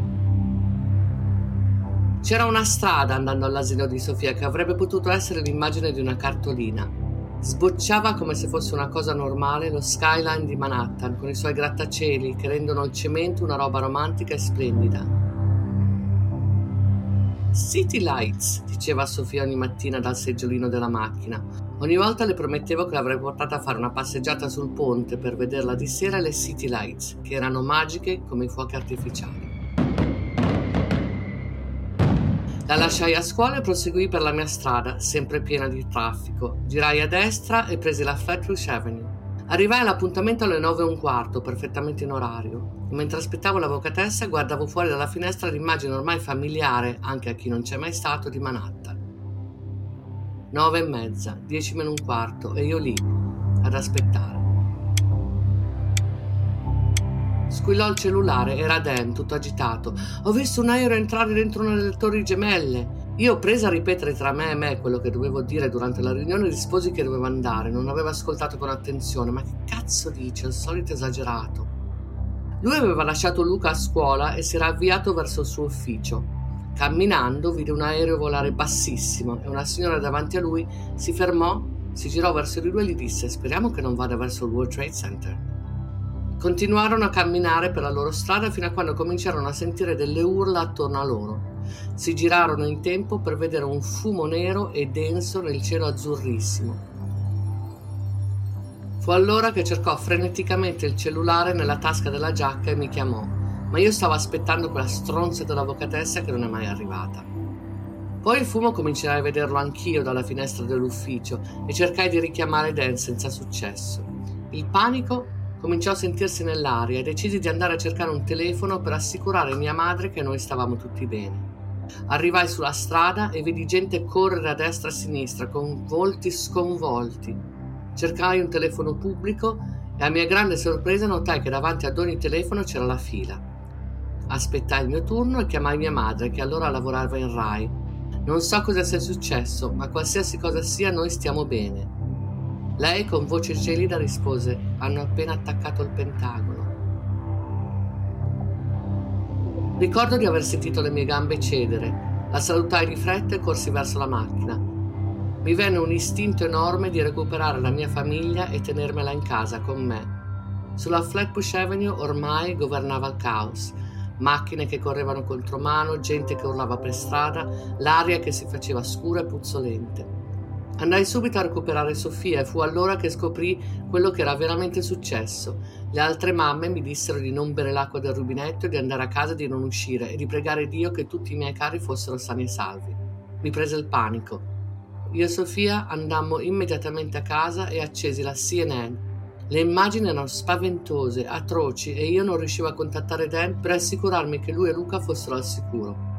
C'era una strada andando all'asilo di Sofia che avrebbe potuto essere l'immagine di una cartolina. Sbocciava come se fosse una cosa normale lo skyline di Manhattan con i suoi grattacieli che rendono il cemento una roba romantica e splendida. City Lights, diceva Sofia ogni mattina dal seggiolino della macchina. Ogni volta le promettevo che l'avrei portata a fare una passeggiata sul ponte per vederla di sera le City Lights, che erano magiche come i fuochi artificiali. La lasciai a scuola e proseguì per la mia strada, sempre piena di traffico. Girai a destra e presi la Flatbush Avenue. Arrivai all'appuntamento alle nove e un quarto, perfettamente in orario. mentre aspettavo l'avvocatessa, guardavo fuori dalla finestra l'immagine ormai familiare, anche a chi non c'è mai stato, di Manhattan. Nove e mezza, dieci meno un quarto, e io lì, ad aspettare. Squillò il cellulare, era Dan, tutto agitato. Ho visto un aereo entrare dentro una delle torri gemelle. Io, presa a ripetere tra me e me quello che dovevo dire durante la riunione, risposi che dovevo andare. Non avevo ascoltato con attenzione. Ma che cazzo dice? Il solito esagerato. Lui aveva lasciato Luca a scuola e si era avviato verso il suo ufficio. Camminando vide un aereo volare bassissimo e una signora davanti a lui si fermò, si girò verso di lui e gli disse: Speriamo che non vada verso il World Trade Center. Continuarono a camminare per la loro strada fino a quando cominciarono a sentire delle urla attorno a loro. Si girarono in tempo per vedere un fumo nero e denso nel cielo azzurrissimo. Fu allora che cercò freneticamente il cellulare nella tasca della giacca e mi chiamò, ma io stavo aspettando quella stronza dell'avvocatessa che non è mai arrivata. Poi il fumo cominciai a vederlo anch'io dalla finestra dell'ufficio e cercai di richiamare Dan senza successo. Il panico cominciò a sentirsi nell'aria e decisi di andare a cercare un telefono per assicurare mia madre che noi stavamo tutti bene. Arrivai sulla strada e vidi gente correre a destra e a sinistra con volti sconvolti. Cercai un telefono pubblico e a mia grande sorpresa notai che davanti ad ogni telefono c'era la fila. Aspettai il mio turno e chiamai mia madre che allora lavorava in RAI. Non so cosa sia successo, ma qualsiasi cosa sia noi stiamo bene. Lei con voce gelida rispose: Hanno appena attaccato il Pentagono. Ricordo di aver sentito le mie gambe cedere. La salutai di fretta e corsi verso la macchina. Mi venne un istinto enorme di recuperare la mia famiglia e tenermela in casa con me. Sulla Flatbush Avenue ormai governava il caos. Macchine che correvano contromano, gente che urlava per strada, l'aria che si faceva scura e puzzolente. Andai subito a recuperare Sofia e fu allora che scoprì quello che era veramente successo. Le altre mamme mi dissero di non bere l'acqua del rubinetto e di andare a casa e di non uscire e di pregare Dio che tutti i miei cari fossero sani e salvi. Mi prese il panico. Io e Sofia andammo immediatamente a casa e accesi la CNN le immagini erano spaventose, atroci e io non riuscivo a contattare Dan per assicurarmi che lui e Luca fossero al sicuro.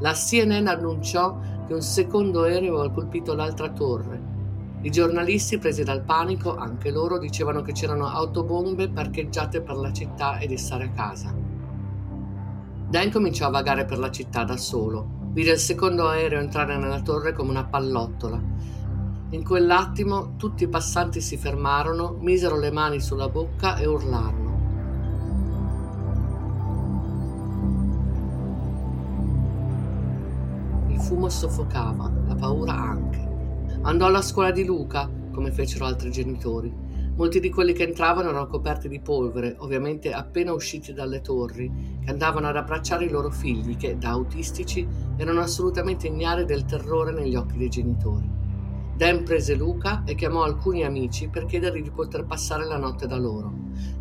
La CNN annunciò che un secondo aereo aveva colpito l'altra torre. I giornalisti, presi dal panico, anche loro dicevano che c'erano autobombe parcheggiate per la città e di stare a casa. Dan cominciò a vagare per la città da solo. Vide il secondo aereo entrare nella torre come una pallottola in quell'attimo tutti i passanti si fermarono, misero le mani sulla bocca e urlarono. Fumo soffocava, la paura anche. Andò alla scuola di Luca, come fecero altri genitori. Molti di quelli che entravano erano coperti di polvere, ovviamente appena usciti dalle torri, che andavano ad abbracciare i loro figli che, da autistici, erano assolutamente ignari del terrore negli occhi dei genitori. Dan prese Luca e chiamò alcuni amici per chiedergli di poter passare la notte da loro.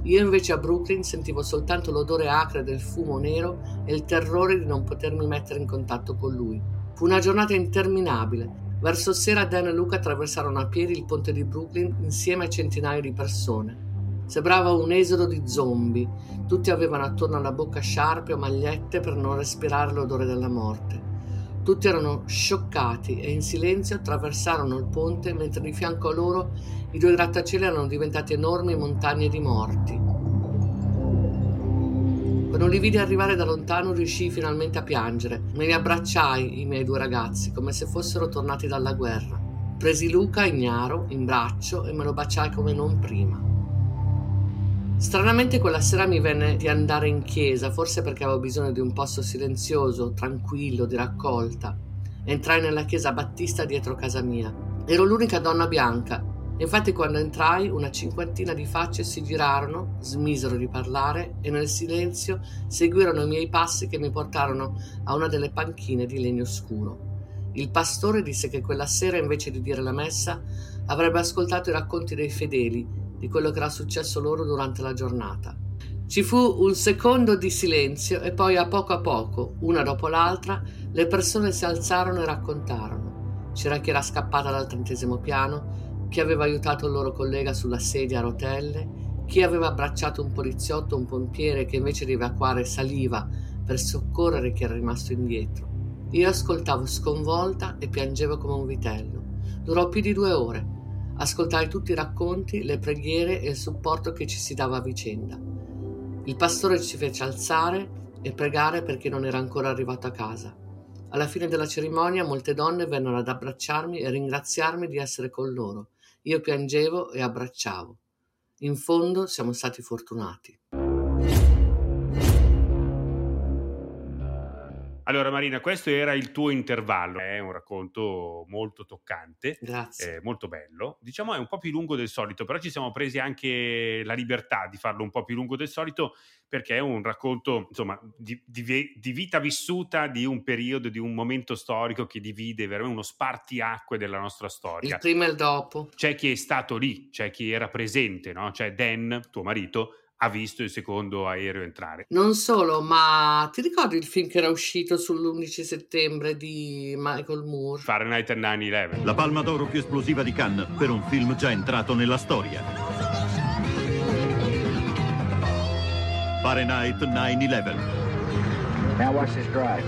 Io invece a Brooklyn sentivo soltanto l'odore acre del fumo nero e il terrore di non potermi mettere in contatto con lui. Fu una giornata interminabile. Verso sera Dan e Luca attraversarono a piedi il ponte di Brooklyn insieme a centinaia di persone. Sembrava un esodo di zombie. Tutti avevano attorno alla bocca sciarpe o magliette per non respirare l'odore della morte. Tutti erano scioccati e in silenzio attraversarono il ponte mentre di fianco a loro i due grattacieli erano diventati enormi montagne di morti. Quando li vidi arrivare da lontano riuscii finalmente a piangere. Me li abbracciai, i miei due ragazzi, come se fossero tornati dalla guerra. Presi Luca, ignaro, in braccio e me lo baciai come non prima. Stranamente quella sera mi venne di andare in chiesa, forse perché avevo bisogno di un posto silenzioso, tranquillo, di raccolta. Entrai nella chiesa battista dietro casa mia. Ero l'unica donna bianca. Infatti quando entrai una cinquantina di facce si girarono, smisero di parlare e nel silenzio seguirono i miei passi che mi portarono a una delle panchine di legno scuro. Il pastore disse che quella sera invece di dire la messa avrebbe ascoltato i racconti dei fedeli di quello che era successo loro durante la giornata. Ci fu un secondo di silenzio e poi a poco a poco, una dopo l'altra, le persone si alzarono e raccontarono. C'era chi era scappata dal trentesimo piano, chi aveva aiutato il loro collega sulla sedia a rotelle, chi aveva abbracciato un poliziotto o un pompiere che invece di evacuare saliva per soccorrere chi era rimasto indietro. Io ascoltavo sconvolta e piangevo come un vitello. Durò più di due ore Ascoltai tutti i racconti, le preghiere e il supporto che ci si dava a vicenda. Il pastore ci fece alzare e pregare perché non era ancora arrivato a casa. Alla fine della cerimonia molte donne vennero ad abbracciarmi e ringraziarmi di essere con loro. Io piangevo e abbracciavo. In fondo siamo stati fortunati. Allora Marina, questo era il tuo intervallo, è un racconto molto toccante, eh, molto bello, diciamo è un po' più lungo del solito, però ci siamo presi anche la libertà di farlo un po' più lungo del solito perché è un racconto insomma di, di, di vita vissuta, di un periodo, di un momento storico che divide veramente uno spartiacque della nostra storia. Il prima e il dopo. C'è chi è stato lì, c'è chi era presente, no? c'è Dan, tuo marito, ha visto il secondo aereo entrare. Non solo, ma ti ricordi il film che era uscito sull'11 settembre di Michael Moore? Fahrenheit 9-11. La palma d'oro più esplosiva di Cannes per un film già entrato nella storia. Fahrenheit 9-11. Now watch this drive.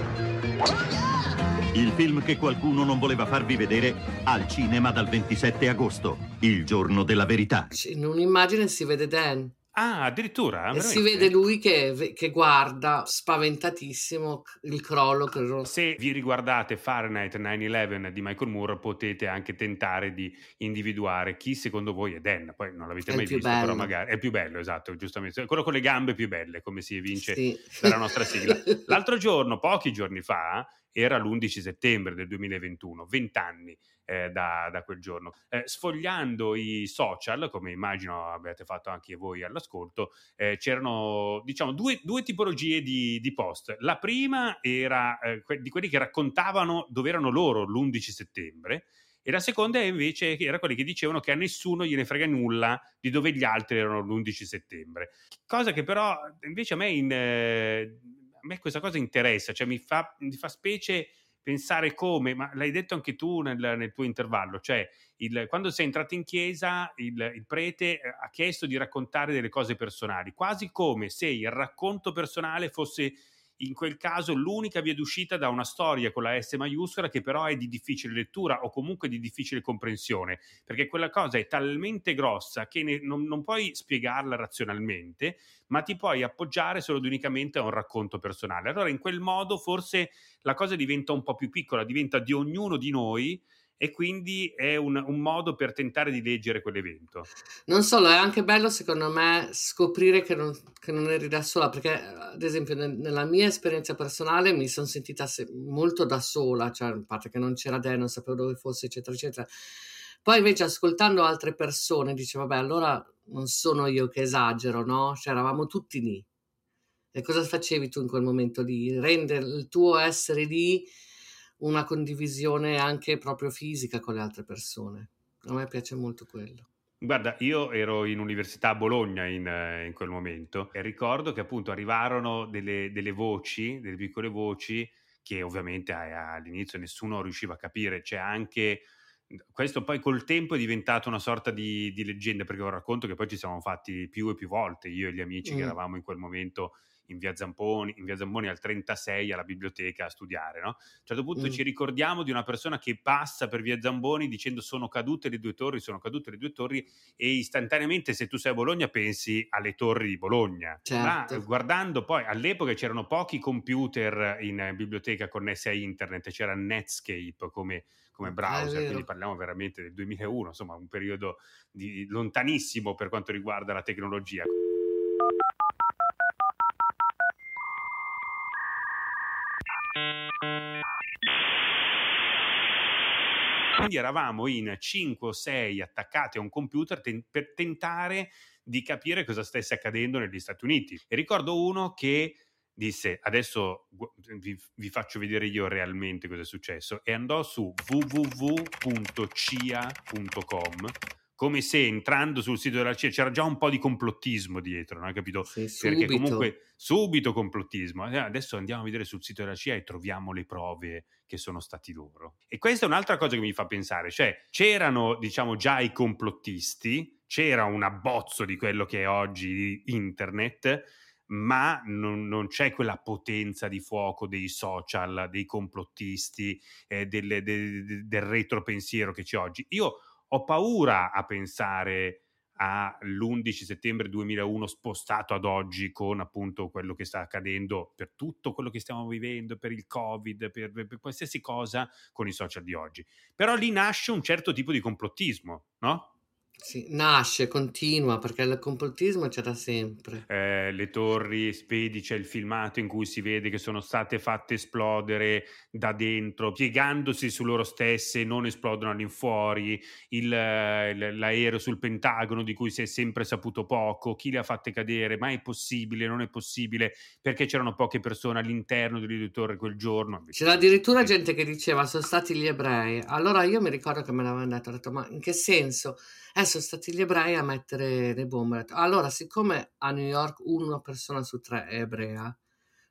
Il film che qualcuno non voleva farvi vedere al cinema dal 27 agosto, il giorno della verità. In un'immagine si vede Dan Ah, addirittura? E si vede lui che, che, guarda spaventatissimo il crollo. Credo. Se vi riguardate Fahrenheit 9-11 di Michael Moore potete anche tentare di individuare chi secondo voi è Dan. Poi non l'avete è mai visto, bello. però magari è più bello, esatto, giustamente. Quello con le gambe più belle, come si evince Sì. dalla nostra sigla. L'altro giorno, pochi giorni fa, era l'11 settembre del 2021, 20 anni eh, da, da quel giorno. Eh, sfogliando i social, come immagino abbiate fatto anche voi all'ascolto, eh, c'erano diciamo due, due tipologie di, di post. La prima era eh, que- di quelli che raccontavano dove erano loro l'11 settembre. E la seconda invece era quelli che dicevano che a nessuno gliene frega nulla di dove gli altri erano l'11 settembre. Cosa che però invece a me, in, eh, a me questa cosa interessa, cioè mi fa, mi fa specie pensare come, ma l'hai detto anche tu nel, nel tuo intervallo, cioè il, quando sei entrato in chiesa il, il prete eh, ha chiesto di raccontare delle cose personali, quasi come se il racconto personale fosse in quel caso l'unica via d'uscita da una storia con la S maiuscola che però è di difficile lettura o comunque di difficile comprensione, perché quella cosa è talmente grossa che ne, non, non, puoi spiegarla razionalmente, ma ti puoi appoggiare solo ed unicamente a un racconto personale. Allora in quel modo forse la cosa diventa un po' più piccola, diventa di ognuno di noi e quindi è un, un, modo per tentare di leggere quell'evento. Non solo, è anche bello secondo me scoprire che non, che non eri da sola, perché ad esempio nel, nella mia esperienza personale mi sono sentita se, molto da sola, cioè a parte che non c'era Dan, non sapevo dove fosse, eccetera, eccetera. Poi invece ascoltando altre persone dicevo, vabbè, allora non sono io che esagero, no? Cioè eravamo tutti lì. E cosa facevi tu in quel momento lì? Rendere il tuo essere lì una condivisione anche proprio fisica con le altre persone. A me piace molto quello. Guarda, io ero in università a Bologna in, in quel momento e ricordo che appunto arrivarono delle, delle voci, delle piccole voci che ovviamente all'inizio nessuno riusciva a capire. C'è anche questo poi col tempo è diventato una sorta di, di leggenda perché ho racconto che poi ci siamo fatti più e più volte io e gli amici mm. che eravamo in quel momento in via Zamponi, in via Zamponi al 36 alla biblioteca a studiare, no? A un certo punto mm. ci ricordiamo di una persona che passa per via Zamboni dicendo sono cadute le due torri, sono cadute le due torri e istantaneamente se tu sei a Bologna pensi alle torri di Bologna. Certo. Ma guardando poi all'epoca c'erano pochi computer in biblioteca connessi a internet, c'era Netscape come come browser, quindi parliamo veramente del 2001, insomma un periodo di, lontanissimo per quanto riguarda la tecnologia. Quindi eravamo in 5 o 6 attaccati a un computer ten- per tentare di capire cosa stesse accadendo negli Stati Uniti. E ricordo uno che disse adesso vi, vi, faccio vedere io realmente cosa è successo e andò su www.cia.com come se entrando sul sito della CIA c'era già un po' di complottismo dietro, no? Capito? Sì, Perché comunque subito complottismo. Eh, adesso andiamo a vedere sul sito della CIA e troviamo le prove che sono stati loro. E questa è un'altra cosa che mi fa pensare, cioè c'erano diciamo già i complottisti, c'era un abbozzo di quello che è oggi internet, ma non, non, c'è quella potenza di fuoco dei social, dei complottisti, eh, del, del, del retropensiero che c'è oggi. Io ho paura a pensare all'11 settembre 2001 spostato ad oggi con appunto quello che sta accadendo per tutto quello che stiamo vivendo, per il Covid, per, per qualsiasi cosa con i social di oggi. Però lì nasce un certo tipo di complottismo, no? Sì, nasce, continua, perché il complottismo c'è da sempre. Eh, le torri Spedi c'è il filmato in cui si vede che sono state fatte esplodere da dentro, piegandosi su loro stesse, non esplodono all'infuori, il, l'aereo sul Pentagono di cui si è sempre saputo poco, chi le ha fatte cadere, ma è possibile, non è possibile, perché c'erano poche persone all'interno delle torri quel giorno. C'era addirittura gente che diceva sono stati gli ebrei. Allora io mi ricordo che me l'avevano detto, ho detto ma in che senso? Eh, sono stati gli ebrei a mettere le bombe. Allora, siccome a New York una persona su tre è ebrea,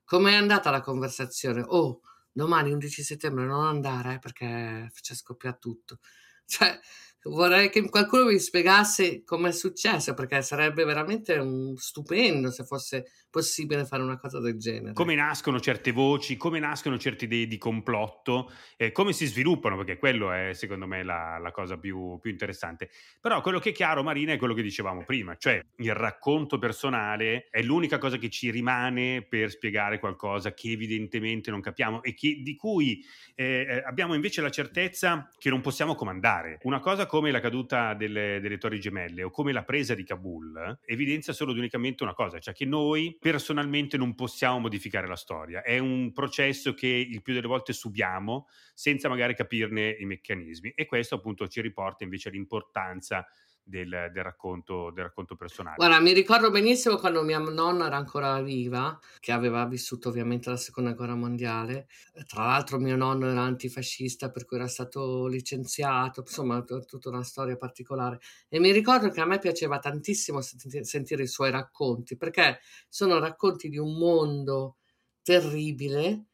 com'è andata la conversazione? Oh, domani 11 settembre non andare perché c'è scoppiato tutto. Cioè, vorrei che qualcuno mi spiegasse come è successo, perché sarebbe veramente stupendo se fosse possibile fare una cosa del genere. Come nascono certe voci, come nascono certe idee di complotto, eh, come si sviluppano, perché quello è secondo me la, la cosa più, più, interessante. Però quello che è chiaro, Marina, è quello che dicevamo prima, cioè il racconto personale è l'unica cosa che ci rimane per spiegare qualcosa che evidentemente non capiamo e che, di cui eh, eh abbiamo invece la certezza che non possiamo comandare. Una cosa come la caduta delle, delle torri gemelle o come la presa di Kabul evidenzia solo ed unicamente una cosa, cioè che noi personalmente non possiamo modificare la storia. È un processo che il più delle volte subiamo senza magari capirne i meccanismi e questo appunto ci riporta invece all'importanza del, del, racconto, del, racconto, personale. Guarda, mi ricordo benissimo quando mia nonna era ancora viva, che aveva vissuto ovviamente la seconda guerra mondiale. Tra l'altro mio nonno era antifascista, per cui era stato licenziato, insomma, t- tutta una storia particolare. E mi ricordo che a me piaceva tantissimo sentire, sentire i suoi racconti, perché sono racconti di un mondo terribile,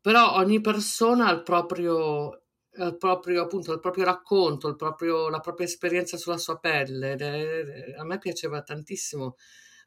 però ogni persona ha il proprio il proprio, appunto, il proprio racconto, il proprio, la propria esperienza sulla sua pelle. A me piaceva tantissimo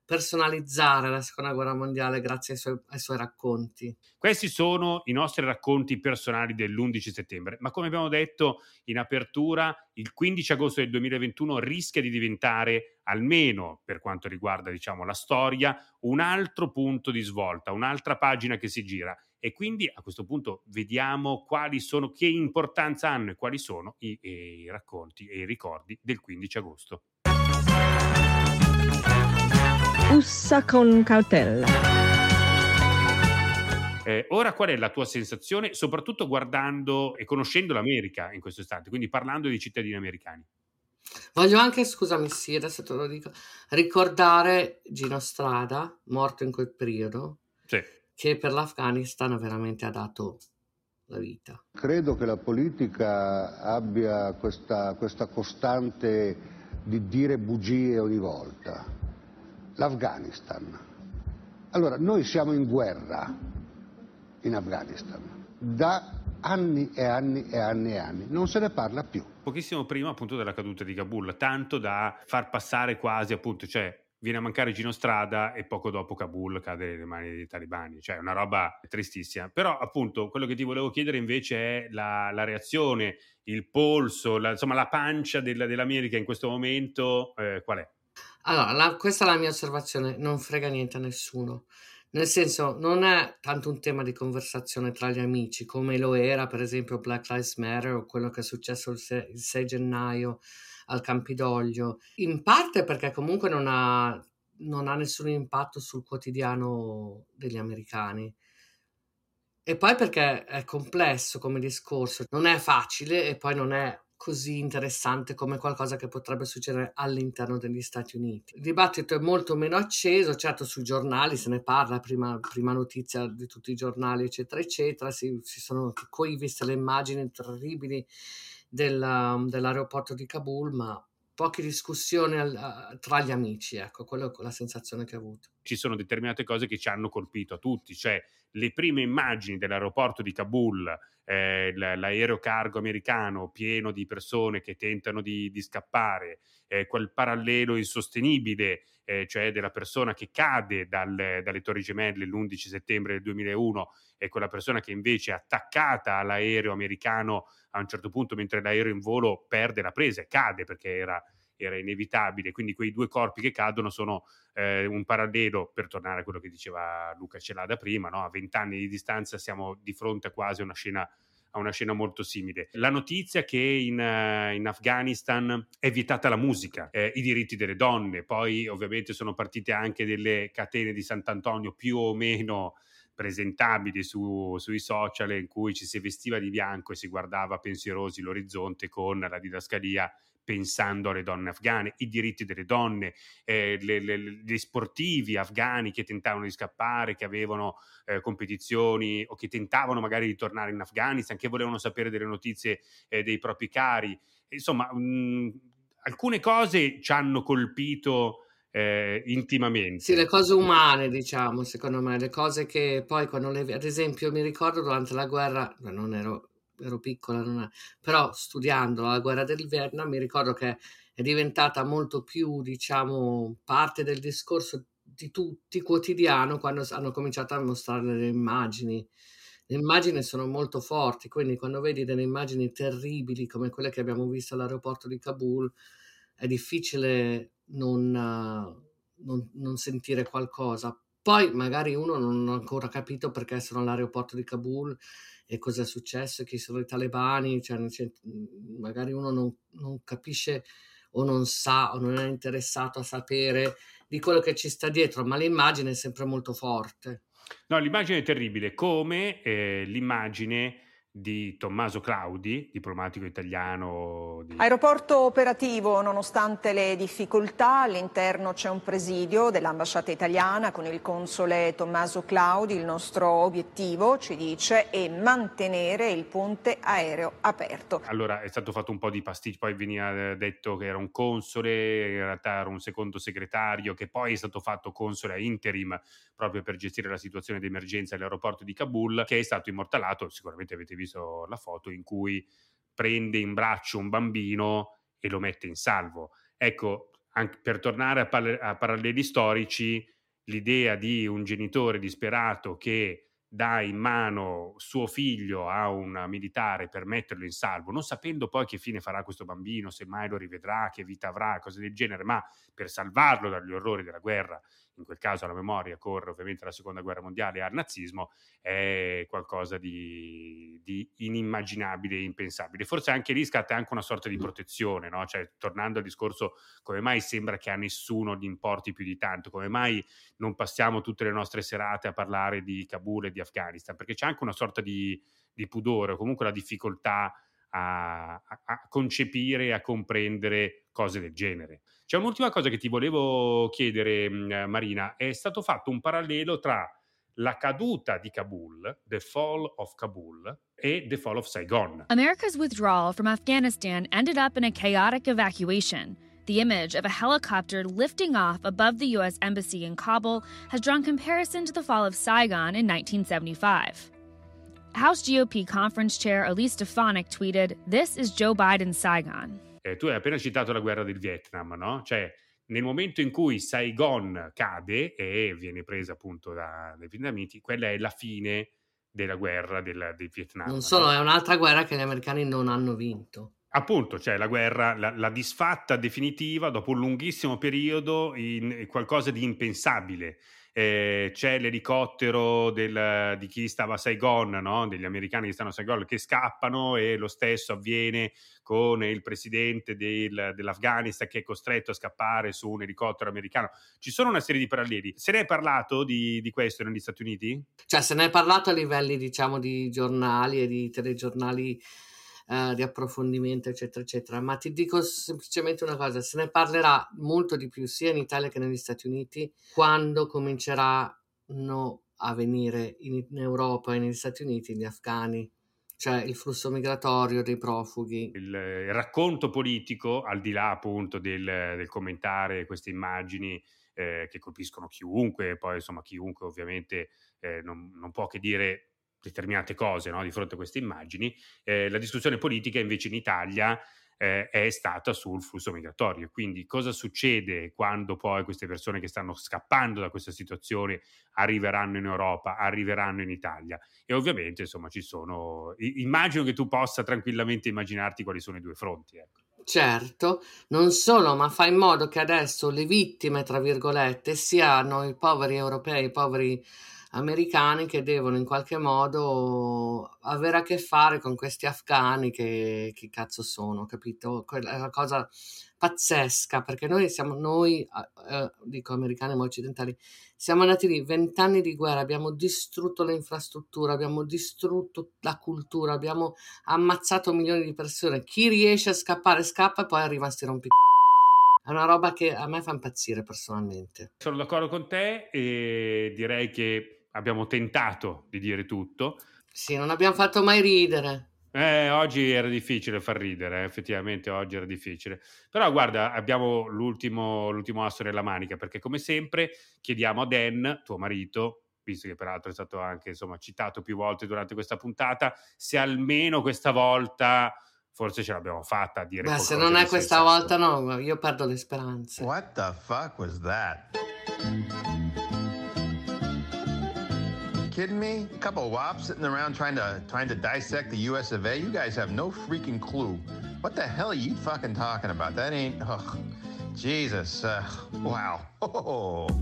personalizzare la seconda guerra mondiale grazie ai suoi, ai suoi, racconti. Questi sono i nostri racconti personali dell'11 settembre, ma come abbiamo detto in apertura, il 15 agosto del 2021 rischia di diventare, almeno per quanto riguarda diciamo, la storia, un altro punto di svolta, un'altra pagina che si gira e quindi a questo punto vediamo quali sono, che importanza hanno e quali sono i, i racconti e i ricordi del 15 agosto. Ussa con cautela. Eh, ora qual è la tua sensazione, soprattutto guardando e conoscendo l'America in questo istante, quindi parlando di cittadini americani? Voglio anche, scusami, sì, adesso te lo dico, ricordare Gino Strada, morto in quel periodo, sì che per l'Afghanistan veramente ha dato la vita. Credo che la politica abbia questa, questa costante di dire bugie ogni volta. L'Afghanistan. Allora, noi siamo in guerra in Afghanistan da anni e anni e anni e anni, non se ne parla più. Pochissimo prima appunto della caduta di Kabul, tanto da far passare quasi appunto, cioè viene a mancare Gino Strada e poco dopo Kabul cade nelle mani dei talibani, cioè una roba tristissima. Però appunto quello che ti volevo chiedere invece è la, la reazione, il polso, la, insomma la pancia della, dell'America in questo momento, eh, qual è? Allora, la, questa è la mia osservazione, non frega niente a nessuno. Nel senso, non è tanto un tema di conversazione tra gli amici come lo era, per esempio, Black Lives Matter o quello che è successo il 6, il 6 gennaio al Campidoglio, in parte perché comunque non ha, non ha nessun impatto sul quotidiano degli americani. E poi perché è complesso come discorso, non è facile e poi non è così interessante come qualcosa che potrebbe succedere all'interno degli Stati Uniti. Il dibattito è molto meno acceso, certo sui giornali se ne parla, prima, prima notizia di tutti i giornali, eccetera, eccetera, si, si sono qui viste le immagini terribili della, dell'aeroporto di Kabul, ma poche discussioni al, tra gli amici, ecco, quella è la sensazione che ho avuto. Ci sono determinate cose che ci hanno colpito a tutti, cioè le prime immagini dell'aeroporto di Kabul, eh, l'aereo cargo americano pieno di persone che tentano di, di scappare, eh, quel parallelo insostenibile, eh, cioè della persona che cade dal, dalle Torri Gemelle l'11 settembre del 2001 e quella persona che invece è attaccata all'aereo americano a un certo punto mentre l'aereo in volo perde la presa e cade perché era, era inevitabile. Quindi quei due corpi che cadono sono eh, un parallelo, per tornare a quello che diceva Luca Celada prima, no? a vent'anni di distanza siamo di fronte a quasi una scena a una scena molto simile. La notizia che in, uh, in Afghanistan è vietata la musica, eh, i diritti delle donne, poi ovviamente sono partite anche delle catene di Sant'Antonio più o meno presentabili su, sui social in cui ci si vestiva di bianco e si guardava pensierosi l'orizzonte con la didascalia pensando alle donne afghane, i diritti delle donne, eh, le, le, gli sportivi afghani che tentavano di scappare, che avevano eh, competizioni o che tentavano magari di tornare in Afghanistan, che volevano sapere delle notizie eh, dei propri cari. Insomma, mh, alcune cose ci hanno colpito eh, intimamente. Sì, le cose umane, diciamo, secondo me, le cose che poi quando le... Ad esempio, mi ricordo durante la guerra, non ero ero piccola, non però studiando la guerra del Vietnam mi ricordo che è diventata molto più, diciamo, parte del discorso di tutti quotidiano quando hanno cominciato a mostrare le immagini. Le immagini sono molto forti, quindi quando vedi delle immagini terribili come quelle che abbiamo visto all'aeroporto di Kabul, è difficile non, non, non sentire qualcosa. Poi magari uno non ha ancora capito perché sono all'aeroporto di Kabul e cosa è successo, chi sono i talebani, cioè, magari uno non, non capisce o non sa o non è interessato a sapere di quello che ci sta dietro, ma l'immagine è sempre molto forte. No, l'immagine è terribile, come eh, l'immagine di Tommaso Claudi, diplomatico italiano. Di... Aeroporto operativo, nonostante le difficoltà, all'interno c'è un presidio dell'ambasciata italiana con il console Tommaso Claudi. Il nostro obiettivo, ci dice, è mantenere il ponte aereo aperto. Allora è stato fatto un po' di pasticcio, poi veniva eh, detto che era un console, in realtà era un secondo segretario, che poi è stato fatto console a interim proprio per gestire la situazione di emergenza all'aeroporto di Kabul, che è stato immortalato, sicuramente avete visto visto la foto in cui prende in braccio un bambino e lo mette in salvo. Ecco, anche per tornare a, par- a paralleli storici, l'idea di un genitore disperato che dà in mano suo figlio a un militare per metterlo in salvo, non sapendo poi che fine farà questo bambino, se mai lo rivedrà, che vita avrà, cose del genere, ma per salvarlo dagli orrori della guerra in quel caso la memoria corre ovviamente alla seconda guerra mondiale e al nazismo, è qualcosa di, di inimmaginabile e impensabile. Forse anche lì scatta anche una sorta di protezione, no? cioè tornando al discorso come mai sembra che a nessuno gli importi più di tanto, come mai non passiamo tutte le nostre serate a parlare di Kabul e di Afghanistan, perché c'è anche una sorta di, di pudore o comunque la difficoltà a, a, a concepire e a comprendere cose del genere. C'è un'ultima cosa che ti volevo chiedere, mm, Marina. È stato fatto un parallelo tra la caduta di Kabul, the fall of Kabul, e the fall of Saigon. America's withdrawal from Afghanistan ended up in a chaotic evacuation. The image of a helicopter lifting off above the U.S. Embassy in Kabul has drawn comparison to the fall of Saigon in 1975. House GOP conference chair Elise Stefanik tweeted, This is Joe Biden's Saigon. Eh, tu hai appena citato la guerra del Vietnam, no? Cioè, nel momento in cui Saigon cade e viene presa appunto da, dai vietnamiti, quella è la fine della guerra del, del Vietnam. Non solo, no? è un'altra guerra che gli americani non hanno vinto. Appunto, cioè la guerra, la, la disfatta definitiva dopo un lunghissimo periodo in qualcosa di impensabile eh, c'è l'elicottero del, di chi stava a Saigon, no? degli americani che stanno a Saigon, che scappano e lo stesso avviene con il presidente del, dell'Afghanistan che è costretto a scappare su un elicottero americano. Ci sono una serie di paralleli. Se ne è parlato di, di questo negli Stati Uniti? Cioè, se ne è parlato a livelli, diciamo, di giornali e di telegiornali eh, di approfondimento, eccetera, eccetera. Ma ti dico semplicemente una cosa: se ne parlerà molto di più sia in Italia che negli Stati Uniti quando cominceranno a venire in, in Europa e negli Stati Uniti gli afghani cioè il flusso migratorio dei profughi. Il, il racconto politico, al di là appunto del, del commentare queste immagini eh, che colpiscono chiunque, poi insomma chiunque ovviamente eh, non, non, può che dire determinate cose no? di fronte a queste immagini, eh, la discussione politica invece in Italia eh, è stata sul flusso migratorio. Quindi cosa succede quando poi queste persone che stanno scappando da questa situazione arriveranno in Europa, arriveranno in Italia? E ovviamente insomma ci sono, immagino che tu possa tranquillamente immaginarti quali sono i due fronti. Ecco. Certo, non solo, ma fa in modo che adesso le vittime, tra virgolette, siano i poveri europei, i poveri americani che devono in qualche modo avere a che fare con questi afghani che, che cazzo sono, capito? È una cosa pazzesca perché noi siamo, noi, eh, dico americani ma occidentali, siamo andati lì vent'anni di guerra, abbiamo distrutto le infrastrutture, abbiamo distrutto la cultura, abbiamo ammazzato milioni di persone. Chi riesce a scappare scappa e poi arriva a sti rompi. È una roba che a me fa impazzire personalmente. Sono d'accordo con te e direi che abbiamo tentato di dire tutto. Sì, non abbiamo fatto mai ridere. Eh, oggi era difficile far ridere, eh, effettivamente oggi era difficile. Però guarda, abbiamo l'ultimo, l'ultimo asso nella manica, perché come sempre chiediamo a Dan, tuo marito, visto che peraltro è stato anche insomma, citato più volte durante questa puntata, se almeno questa volta forse ce l'abbiamo fatta a dire Beh, se non è questa senso. volta no, io perdo le speranze. What the fuck was that? Kidding me? A couple of wops sitting around trying to trying to dissect the US of A. You guys have no freaking clue. What the hell are you fucking talking about? That ain't. Ugh. Jesus. Uh, wow. Oh.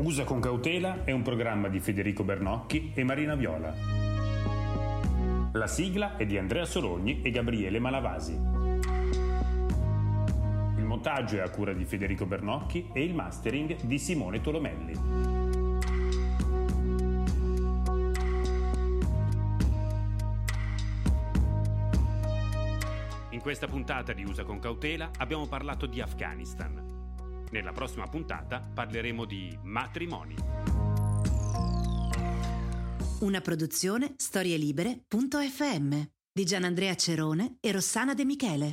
Usa con cautela è un programma di Federico Bernocchi e Marina Viola. La sigla è di Andrea Sorogni e Gabriele Malavasi montaggio è a cura di Federico Bernocchi e il mastering di Simone Tolomelli. In questa puntata di Usa con cautela abbiamo parlato di Afghanistan. Nella prossima puntata parleremo di matrimoni. Una produzione storielibere.fm di Gianandrea Cerone e Rossana De Michele.